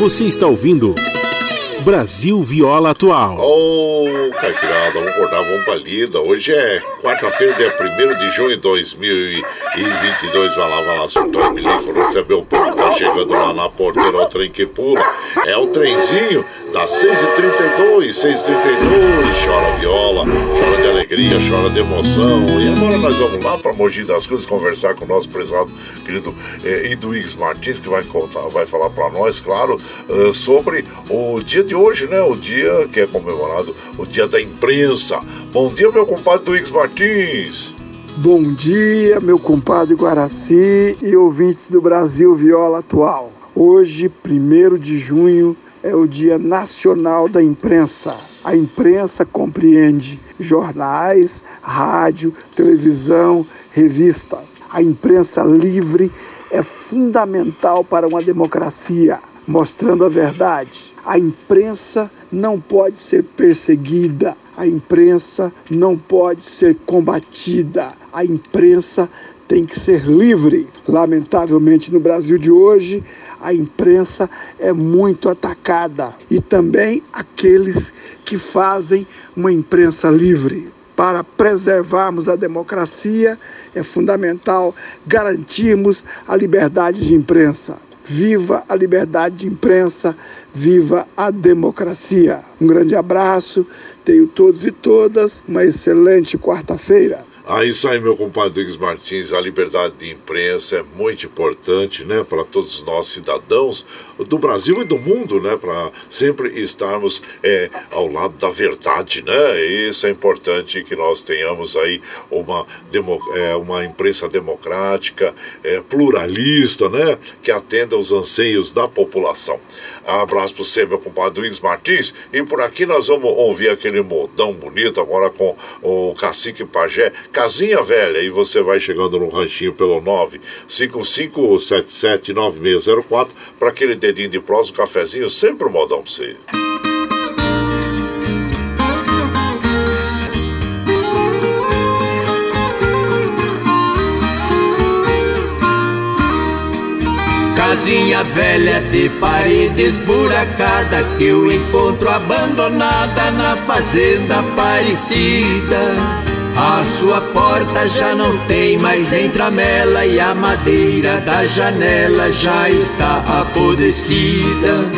Você está ouvindo Brasil Viola Atual.
Ô, oh, Caipirada, vamos acordar, vamos pra lida. Hoje é quarta-feira, dia 1 de junho de 2022. Vai lá, vai lá, soltou o milico, recebeu o povo, tá chegando lá na porteira, o trem que pula. É o trenzinho das 6h32, 6h32. Chora viola, chora de alegria, chora de emoção. E agora nós vamos lá pra Mogi das Cruzes conversar com o nosso prezado querido eh, Martins, que vai contar, vai falar pra nós, claro, uh, sobre o dia de hoje, né? O dia que é comemorado, o dia da imprensa. Bom dia, meu compadre Luiz Martins.
Bom dia, meu compadre Guaraci e ouvintes do Brasil Viola Atual. Hoje, 1 de junho, é o Dia Nacional da Imprensa. A imprensa compreende jornais, rádio, televisão, revista. A imprensa livre é fundamental para uma democracia, mostrando a verdade, a imprensa não pode ser perseguida, a imprensa não pode ser combatida, a imprensa tem que ser livre. Lamentavelmente, no Brasil de hoje, a imprensa é muito atacada e também aqueles que fazem uma imprensa livre. Para preservarmos a democracia, é fundamental garantirmos a liberdade de imprensa. Viva a liberdade de imprensa, viva a democracia. Um grande abraço, tenho todos e todas uma excelente quarta-feira.
Isso aí, meu compadre Rodrigues Martins, a liberdade de imprensa é muito importante, né, para todos nós cidadãos do Brasil e do mundo, né, para sempre estarmos é, ao lado da verdade, né, isso é importante que nós tenhamos aí uma, demo, é, uma imprensa democrática, é, pluralista, né, que atenda aos anseios da população. Abraço para você, meu compadre Luiz Martins. E por aqui nós vamos ouvir aquele modão bonito agora com o Cacique Pajé, Casinha Velha. E você vai chegando no ranchinho pelo 955779604 para aquele dedinho de prosa, um cafezinho, sempre um modão para você.
casinha velha de parede esburacada que eu encontro abandonada na fazenda Aparecida. A sua porta já não tem mais nem tramela e a madeira da janela já está apodrecida.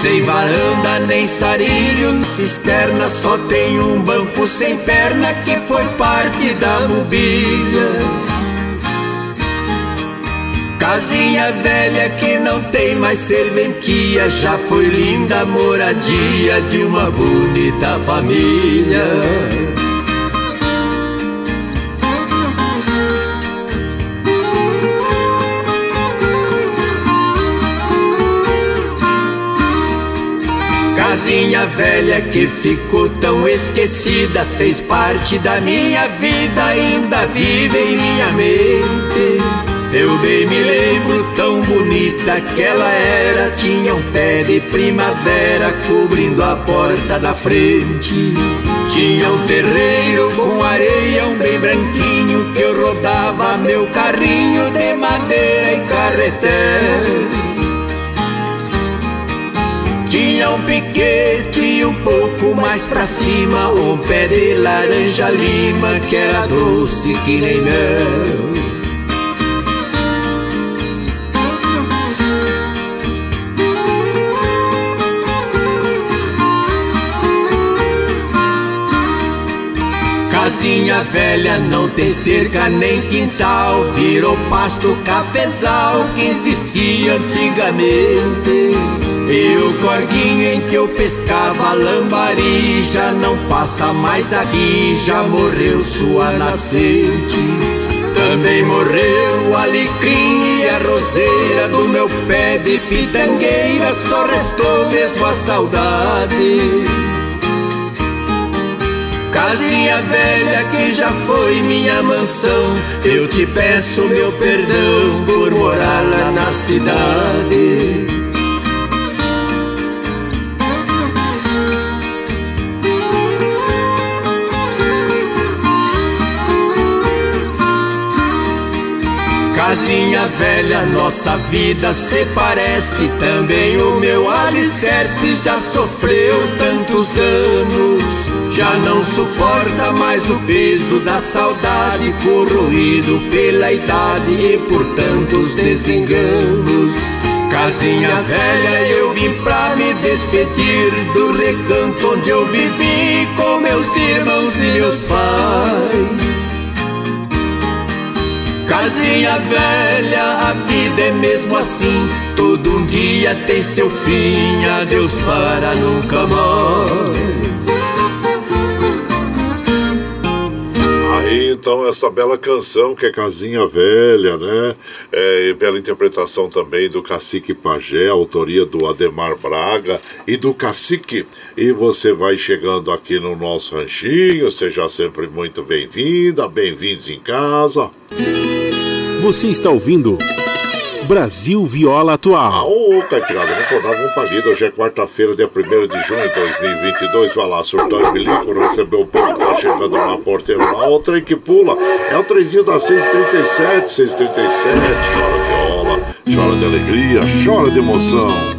Sem varanda nem sarilho, cisterna só tem um banco sem perna que foi parte da mobília. Casinha velha que não tem mais serventia, já foi linda moradia de uma bonita família. Casinha velha que ficou tão esquecida, fez parte da minha vida, ainda vive em minha mente. Eu bem me lembro tão bonita que ela era Tinha um pé de primavera cobrindo a porta da frente Tinha um terreiro com areia, um bem branquinho Que eu rodava meu carrinho de madeira e carretel Tinha um piquete um pouco mais pra cima. Um pé de laranja lima que era doce que nem mel. Casinha velha não tem cerca nem quintal, virou pasto cafezal que existia antigamente. E o corguinho em que eu pescava lambari já não passa mais aqui, já morreu sua nascente. Também morreu o alecrim e a roseira do meu pé de pitangueira, só restou mesmo a saudade. Casinha velha que já foi minha mansão, eu te peço meu perdão por morar lá na cidade. Casinha velha, nossa vida se parece. Também o meu alicerce já sofreu tantos danos. Já não suporta mais o peso da saudade, corroído pela idade e por tantos desenganos. Casinha velha, eu vim pra me despedir do recanto onde eu vivi com meus irmãos e meus pais. Casinha velha, a vida é mesmo assim. Todo um dia tem seu fim, adeus para nunca mais.
então essa bela canção que é Casinha Velha, né? É, e bela interpretação também do Cacique Pajé, autoria do Ademar Braga e do Cacique. E você vai chegando aqui no nosso ranchinho, seja sempre muito bem-vinda, bem-vindos em casa.
Você está ouvindo Brasil Viola Atual.
Ah, ô, Caipirada, vamos acordar, vamos palida. Hoje é quarta-feira, dia 1 de junho de 2022. Vai lá, surtou e bilico, recebeu o povo que tá chegando na porteira lá. O trem que pula é o trenzinho da 637, 637. Chora viola, chora de alegria, chora de emoção.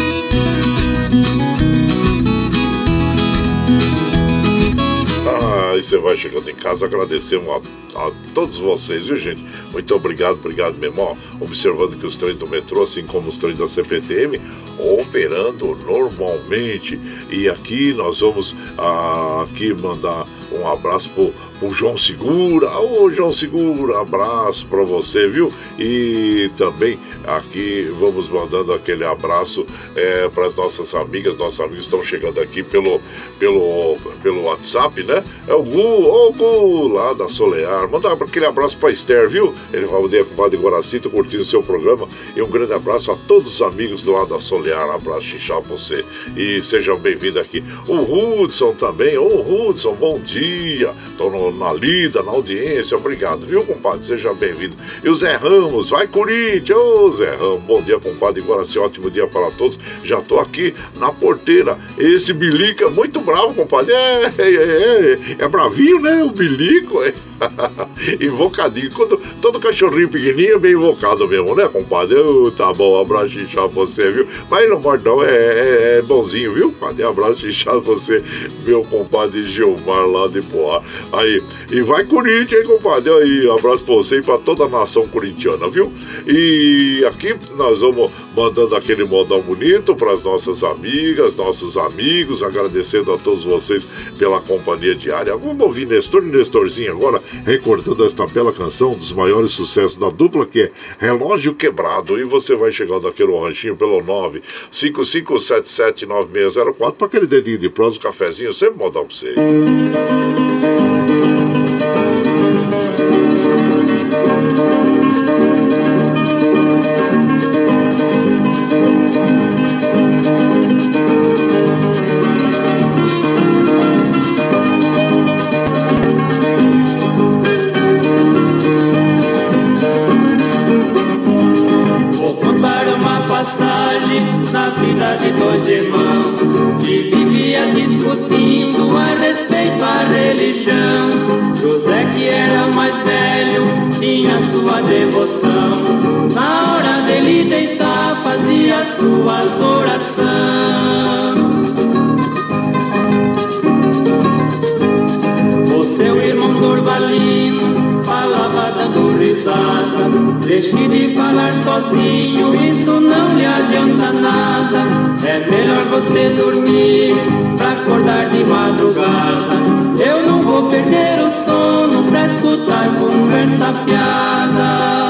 Você vai chegando em casa, agradecemos a, a, todos vocês, viu gente? Muito obrigado, obrigado mesmo. Observando que os trens do metrô, assim como os trens da CPTM, operando normalmente. E aqui nós vamos ah, aqui mandar um abraço pro, pro João Segura. Ô João Segura, abraço para você, viu? E também aqui vamos mandando aquele abraço é, para as nossas amigas. Nossos amigos estão chegando aqui pelo, pelo, pelo WhatsApp, né? É o Gu, ô Gu, lá da Solear. Manda aquele abraço para Esther, viu? Ele vai poder com o Padre Guaracito curtindo o seu programa. E um grande abraço a todos os amigos do lado da Solear. Abraço, xixá você. E sejam bem-vindos aqui. O Hudson também. Ô Hudson, bom dia. Estou na lida, na audiência. Obrigado, viu, compadre? Seja bem-vindo. E o Zé Ramos, vai Corinthians! Ô Zé Ramos, bom dia, compadre. Guaraci, ótimo dia para todos. Já estou aqui na porteira. Esse bilico é muito bravo, compadre. É, é, é, é bravinho, né? O bilico. É. Invocadinho. Quando, todo cachorrinho pequenininho é bem invocado mesmo, né, compadre? Uh, tá bom, abraço xixá você, viu? Mas não morde não, é, é, é, bonzinho, viu, compadre? Abraço xixá você, meu compadre Gilmar lá de Boa. Aí, e vai Corinthians, hein, compadre? Aí, abraço pra você e pra toda a nação corintiana, viu? E aqui nós vamos mandando aquele modal bonito para as nossas amigas, nossos amigos, agradecendo a todos vocês pela companhia diária. Vamos ouvir Nestor e Nestorzinho agora, recordando esta bela canção, um dos maiores sucessos da dupla, que é Relógio Quebrado. E você vai chegando aqui no ranchinho pelo 955779604 para aquele dedinho de prosa, um cafezinho, sempre modal para você.
De dois irmãos que vivia discutindo a respeito à religião. José, que era o mais velho, tinha sua devoção. Na hora dele deitar, fazia suas orações. O seu irmão risada. Deixe de falar sozinho, isso não lhe adianta nada. É melhor você dormir pra acordar de madrugada. Eu não vou perder o sono pra escutar conversa fiada.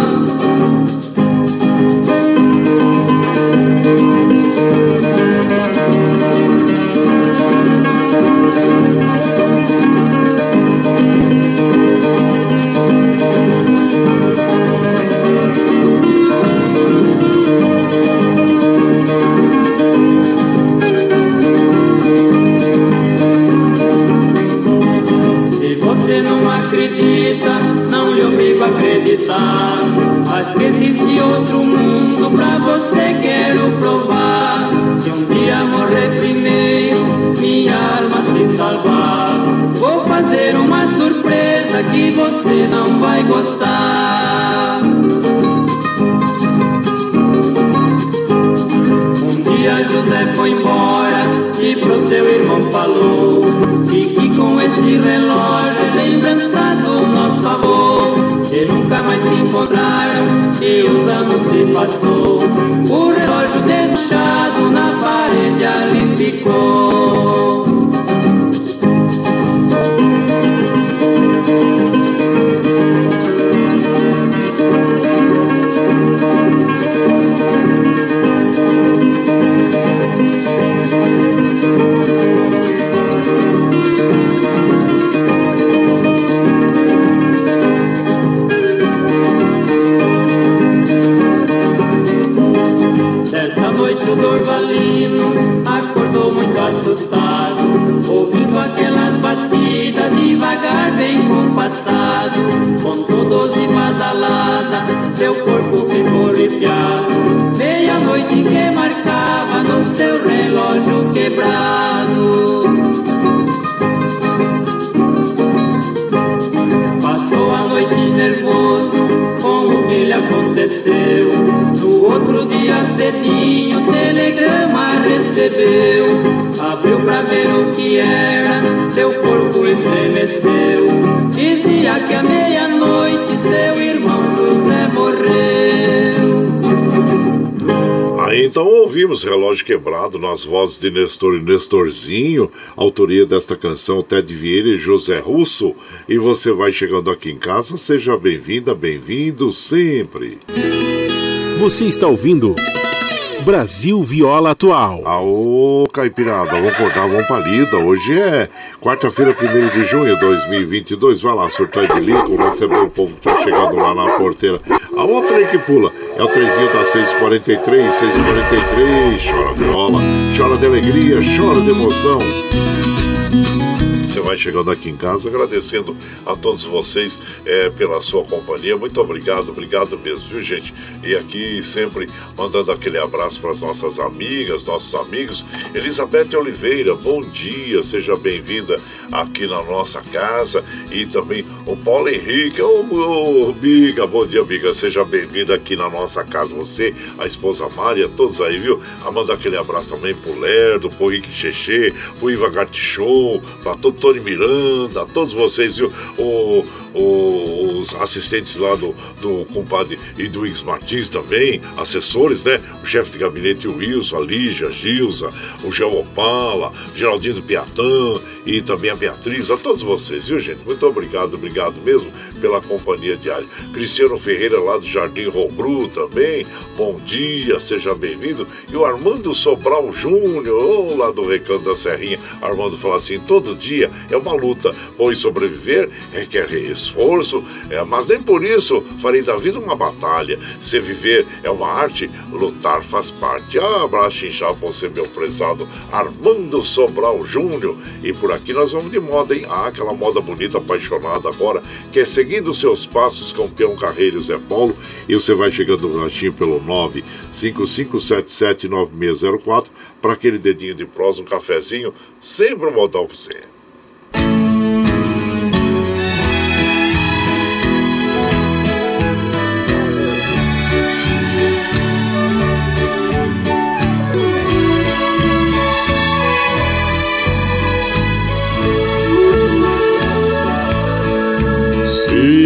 Quebrado
nas vozes de Nestor e Nestorzinho, autoria desta canção Ted Vieira e José Russo. E você vai chegando aqui em casa, seja bem-vinda, bem-vindo sempre.
Você está ouvindo Brasil Viola Atual.
Aô, Caipirada, vamos acordar, vamos palida. Hoje é quarta-feira, 1 de junho de 2022. Vai lá, surtar de lico, receber o povo que tá chegando lá na porteira. A outra aí que pula é o trezinho da 643, 643. Chora viola, chora de alegria, chora de emoção vai chegando aqui em casa, agradecendo a todos vocês é, pela sua companhia. Muito obrigado, obrigado mesmo, viu, gente? E aqui sempre mandando aquele abraço para as nossas amigas, nossos amigos. Elizabeth Oliveira, bom dia, seja bem-vinda aqui na nossa casa. E também o Paulo Henrique, ô oh, Biga, bom dia, Biga, seja bem-vinda aqui na nossa casa. Você, a esposa Mária, todos aí, viu? A manda aquele abraço também pro Lerdo, pro Rick Cheche, pro Iva Gartichou, para todo Tony Miranda, todos vocês, viu? O, os assistentes lá do, do compadre e do Ix Martins também, assessores, né? O chefe de gabinete o Wilson, a Lígia, a Gilza, o Geo Opala, Geraldino Piatã e também a Beatriz, a todos vocês, viu, gente? Muito obrigado, obrigado mesmo pela companhia diária. Cristiano Ferreira, lá do Jardim Robru também, bom dia, seja bem-vindo. E o Armando Sobral Júnior, lá do Recanto da Serrinha. Armando fala assim: todo dia é uma luta, pois sobreviver requer esforço, é, mas nem por isso farei da vida uma batalha. Se viver é uma arte, lutar faz parte. Ah, abraço inchado você, meu prezado Armando Sobral Júnior. E por aqui nós vamos de moda, hein? Ah, aquela moda bonita, apaixonada agora, que é seguindo seus passos com Peão Carreiro Zé Paulo e você vai chegando no ranchinho pelo 955779604 para aquele dedinho de prosa, um cafezinho, sempre um modal para você.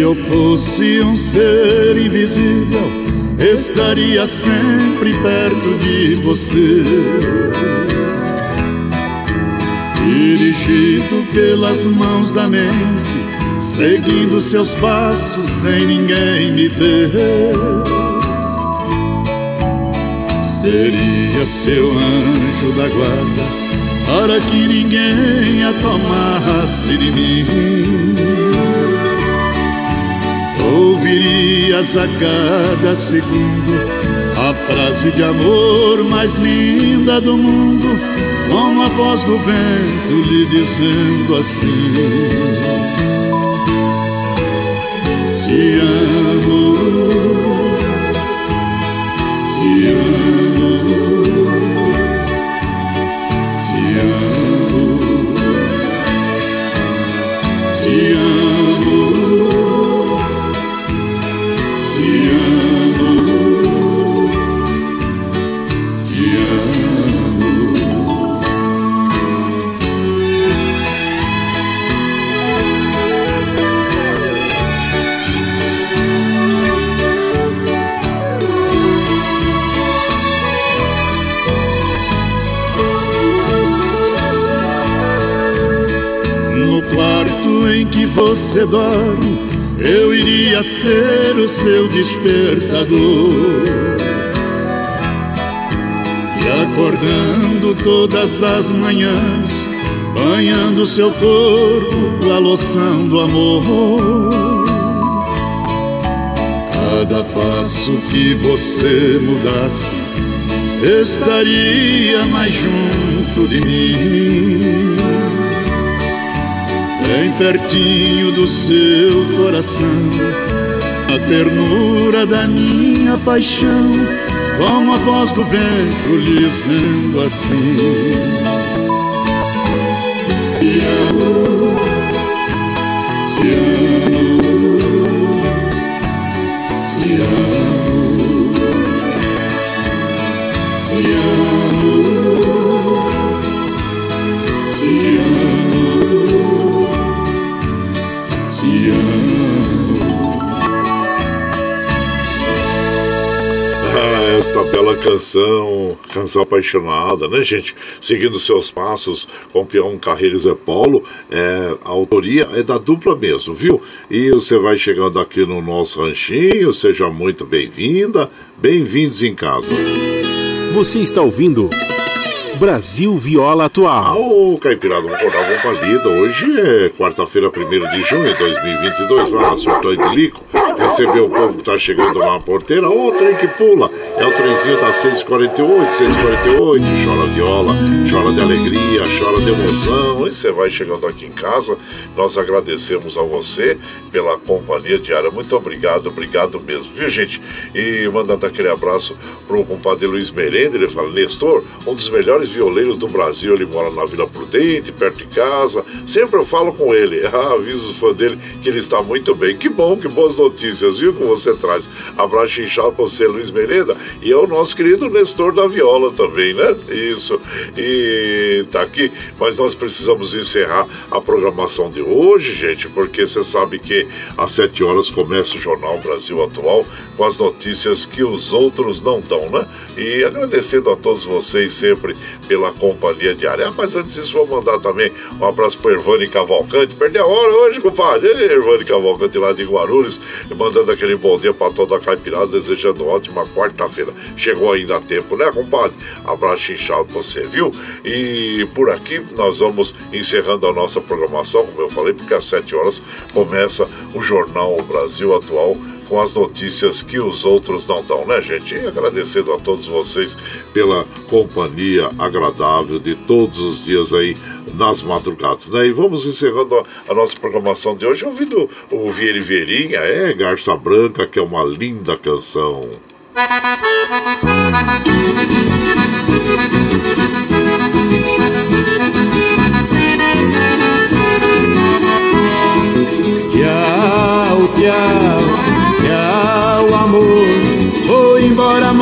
Eu fosse um ser invisível, estaria sempre perto de você. Dirigido pelas mãos da mente, seguindo seus passos sem ninguém me ver. Seria seu anjo da guarda para que ninguém a tomasse de mim. Ouvirias a cada segundo a frase de amor mais linda do mundo, com a voz do vento lhe dizendo assim: Te amo, você dorme, eu iria ser o seu despertador. E acordando todas as manhãs, banhando seu corpo, a loção do amor. Cada passo que você mudasse, estaria mais junto de mim. Pertinho do seu coração, a ternura da minha paixão como a voz do vento dizendo assim: amo,
bela canção, canção apaixonada, né, gente? Seguindo seus passos com o peão Carreiro Zé Paulo, é, a autoria é da dupla mesmo, viu? E você vai chegando aqui no nosso ranchinho, seja muito bem-vinda, bem-vindos em casa.
Você está ouvindo Brasil Viola Atual.
Ô, Caipirada, vamos acordar, vamos pra lida. Hoje é quarta-feira, 1 de junho de 2022. Vai lá, surtou de lico. Recebeu o povo que tá chegando lá na porteira. Ô, trem que pula. É o trenzinho das 6h48, 6h48. Chora viola, chora de alegria, chora de emoção. E você vai chegando aqui em casa. Nós agradecemos a você pela companhia diária. Muito obrigado, obrigado mesmo, viu, gente? E mandando aquele abraço pro compadre Luiz Merenda. Ele fala, Nestor, um dos melhores violeiros do Brasil. Ele mora na Vila Prudente, perto de casa. Sempre eu falo com ele. Ah, aviso os fãs dele que ele está muito bem. Que bom, que boas notícias, viu? Que você traz. Abraço inchado para você, Luiz Merenda. E é o nosso querido Nestor da Viola também, né? Isso. E tá aqui. Mas nós precisamos encerrar a programação de hoje, gente, porque você sabe que às 7 horas começa o Jornal Brasil Atual com as notícias que os outros não dão, né? E agradecendo a todos vocês sempre pela companhia diária. Ah, mas antes disso, vou mandar também um abraço para Ervani Cavalcante. Perdeu a hora hoje, compadre. Ei, Ervani Cavalcante lá de Guarulhos, mandando aquele bom dia para toda a caipirada, desejando ótima quarta-feira. Chegou ainda a tempo, né, compadre? Abraço inchado pra você, viu? E por aqui nós vamos encerrando a nossa programação, como eu falei, porque às 7 horas começa o Jornal Brasil Atual com as notícias que os outros não dão, né, gente? E agradecendo a todos vocês pela companhia agradável de todos os dias aí nas madrugadas, né? E vamos encerrando a, a nossa programação de hoje ouvindo o Vieira Vieirinha, é, Garça Branca, que é uma linda canção.
Tchau,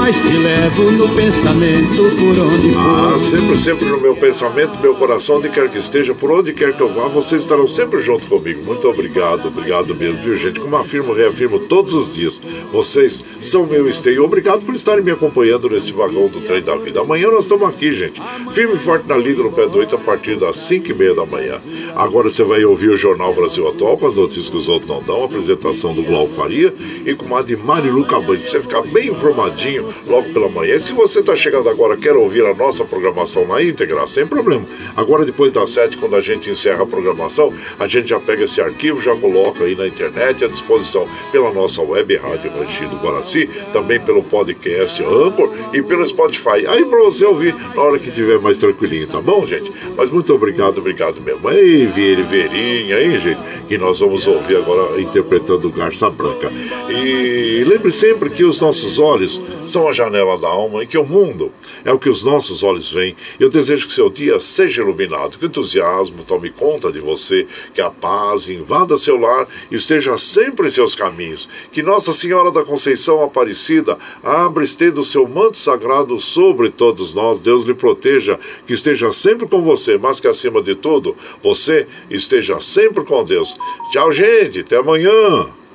mas
te levo no pensamento por onde for.
Ah, sempre, sempre no meu pensamento, meu coração, onde quer que esteja, por onde quer que eu vá, vocês estarão sempre junto comigo. Muito obrigado, obrigado mesmo, viu, gente? Como afirmo, reafirmo todos os dias, vocês são meu esteio. Obrigado por estarem me acompanhando nesse vagão do trem da vida. Amanhã nós estamos aqui, gente, firme e forte na lida no pé do 8 a partir das 5 e meia da manhã. Agora você vai ouvir o Jornal Brasil Atual com as notícias que os outros não dão, a apresentação do Glauco Faria e com a de Marilu Cabanes, pra você ficar bem informadinho logo pela manhã. E se você está chegando agora quer ouvir a nossa programação na íntegra, sem problema. Agora, depois das 7, quando a gente encerra a programação, a gente já pega esse arquivo, já coloca aí na internet à disposição pela nossa web Rádio Ranchido Guaraci, também pelo podcast Ampor e pelo Spotify. Aí para você ouvir na hora que tiver mais tranquilinho, tá bom, gente? Mas muito obrigado, obrigado mesmo. Ei, Vieira Verinha, aí, gente, que nós vamos ouvir agora interpretando Garça Branca. E lembre sempre que os nossos olhos são a janela da alma e que o mundo é o que os nossos olhos veem. Eu desejo que seu dia seja iluminado, que o entusiasmo tome conta de você, que a paz invada seu lar e esteja sempre em seus caminhos. Que Nossa Senhora da Conceição Aparecida abra estenda o seu manto sagrado sobre todos nós. Deus lhe proteja, que esteja sempre com você, mas que acima de tudo, você esteja sempre com Deus. Tchau, gente. Até amanhã.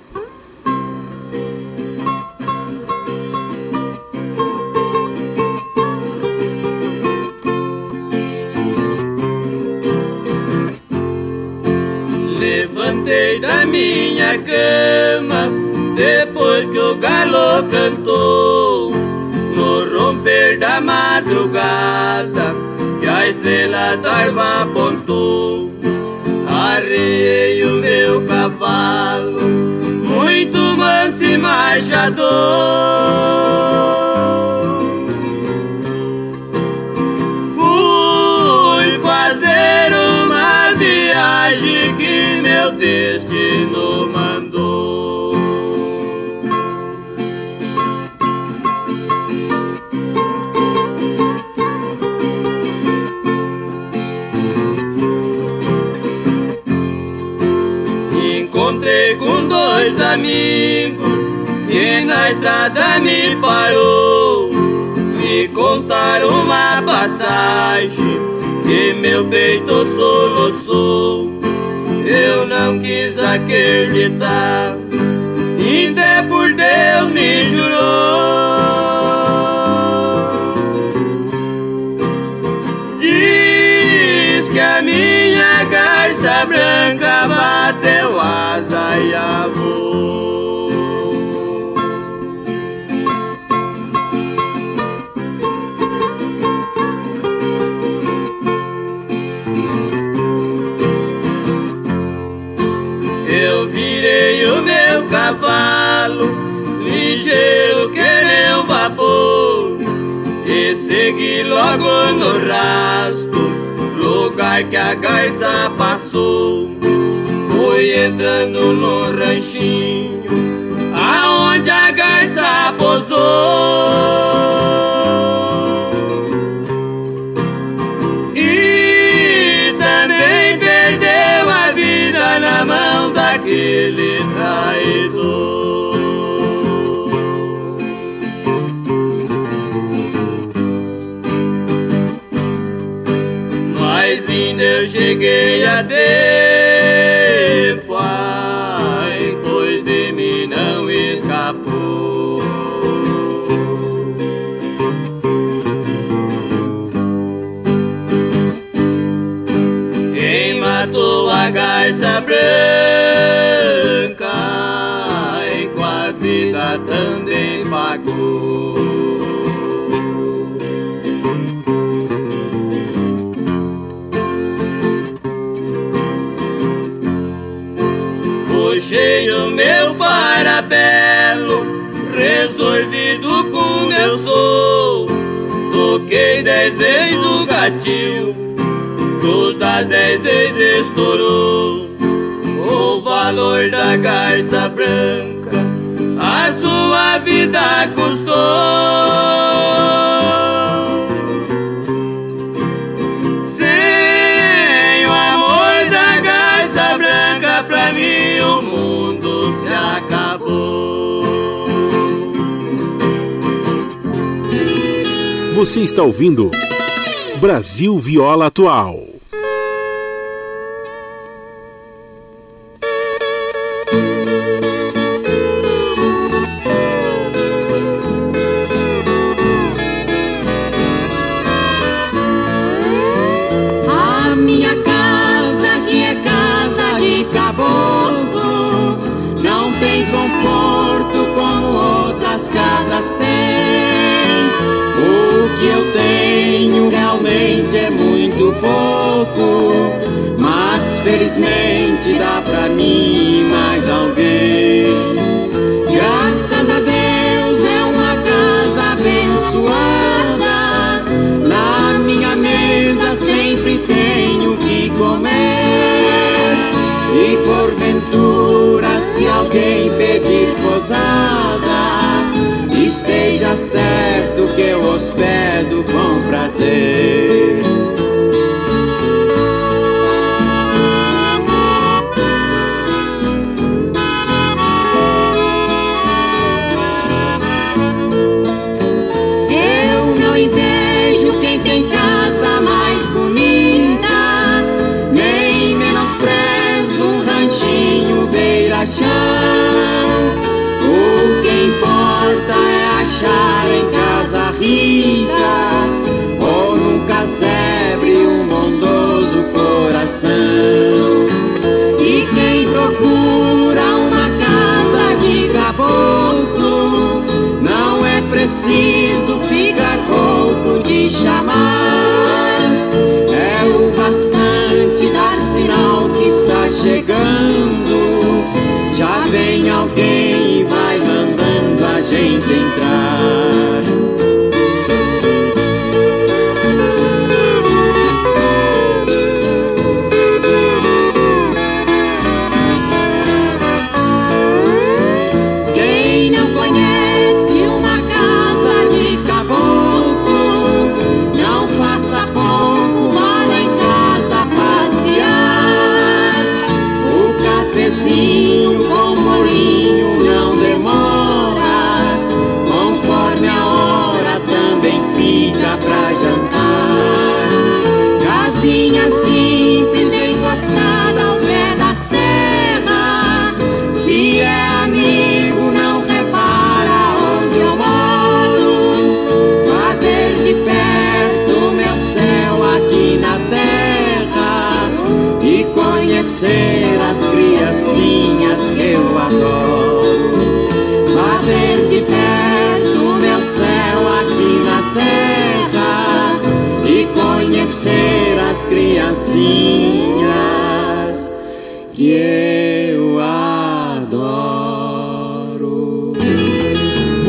Levantei da minha cama depois que o galo cantou no romper da madrugada que a estrela d'alva apontou. Arrei o meu cavalo, muito manso e marchador. viagem que meu destino mandou. Encontrei com dois amigos que na estrada me parou. Me contaram uma passagem que meu peito soluçou. Eu não quis acreditar, até por Deus me jurou. Diz que a minha garça branca bateu asa e avô. Logo no rastro, lugar que a garça passou. Fui entrando no ranchinho, aonde a garça posou. Eu cheguei a Dez vezes o gatilho Toda dez vezes estourou o valor da garça branca, a sua vida custou.
Você está ouvindo Brasil Viola Atual.
Felizmente dá pra mim mais alguém. Graças a Deus é uma casa abençoada. Na minha mesa sempre tenho que comer. E porventura, se alguém pedir posada, esteja certo que eu hospedo com prazer. Já vem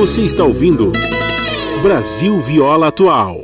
Você está ouvindo Brasil Viola Atual.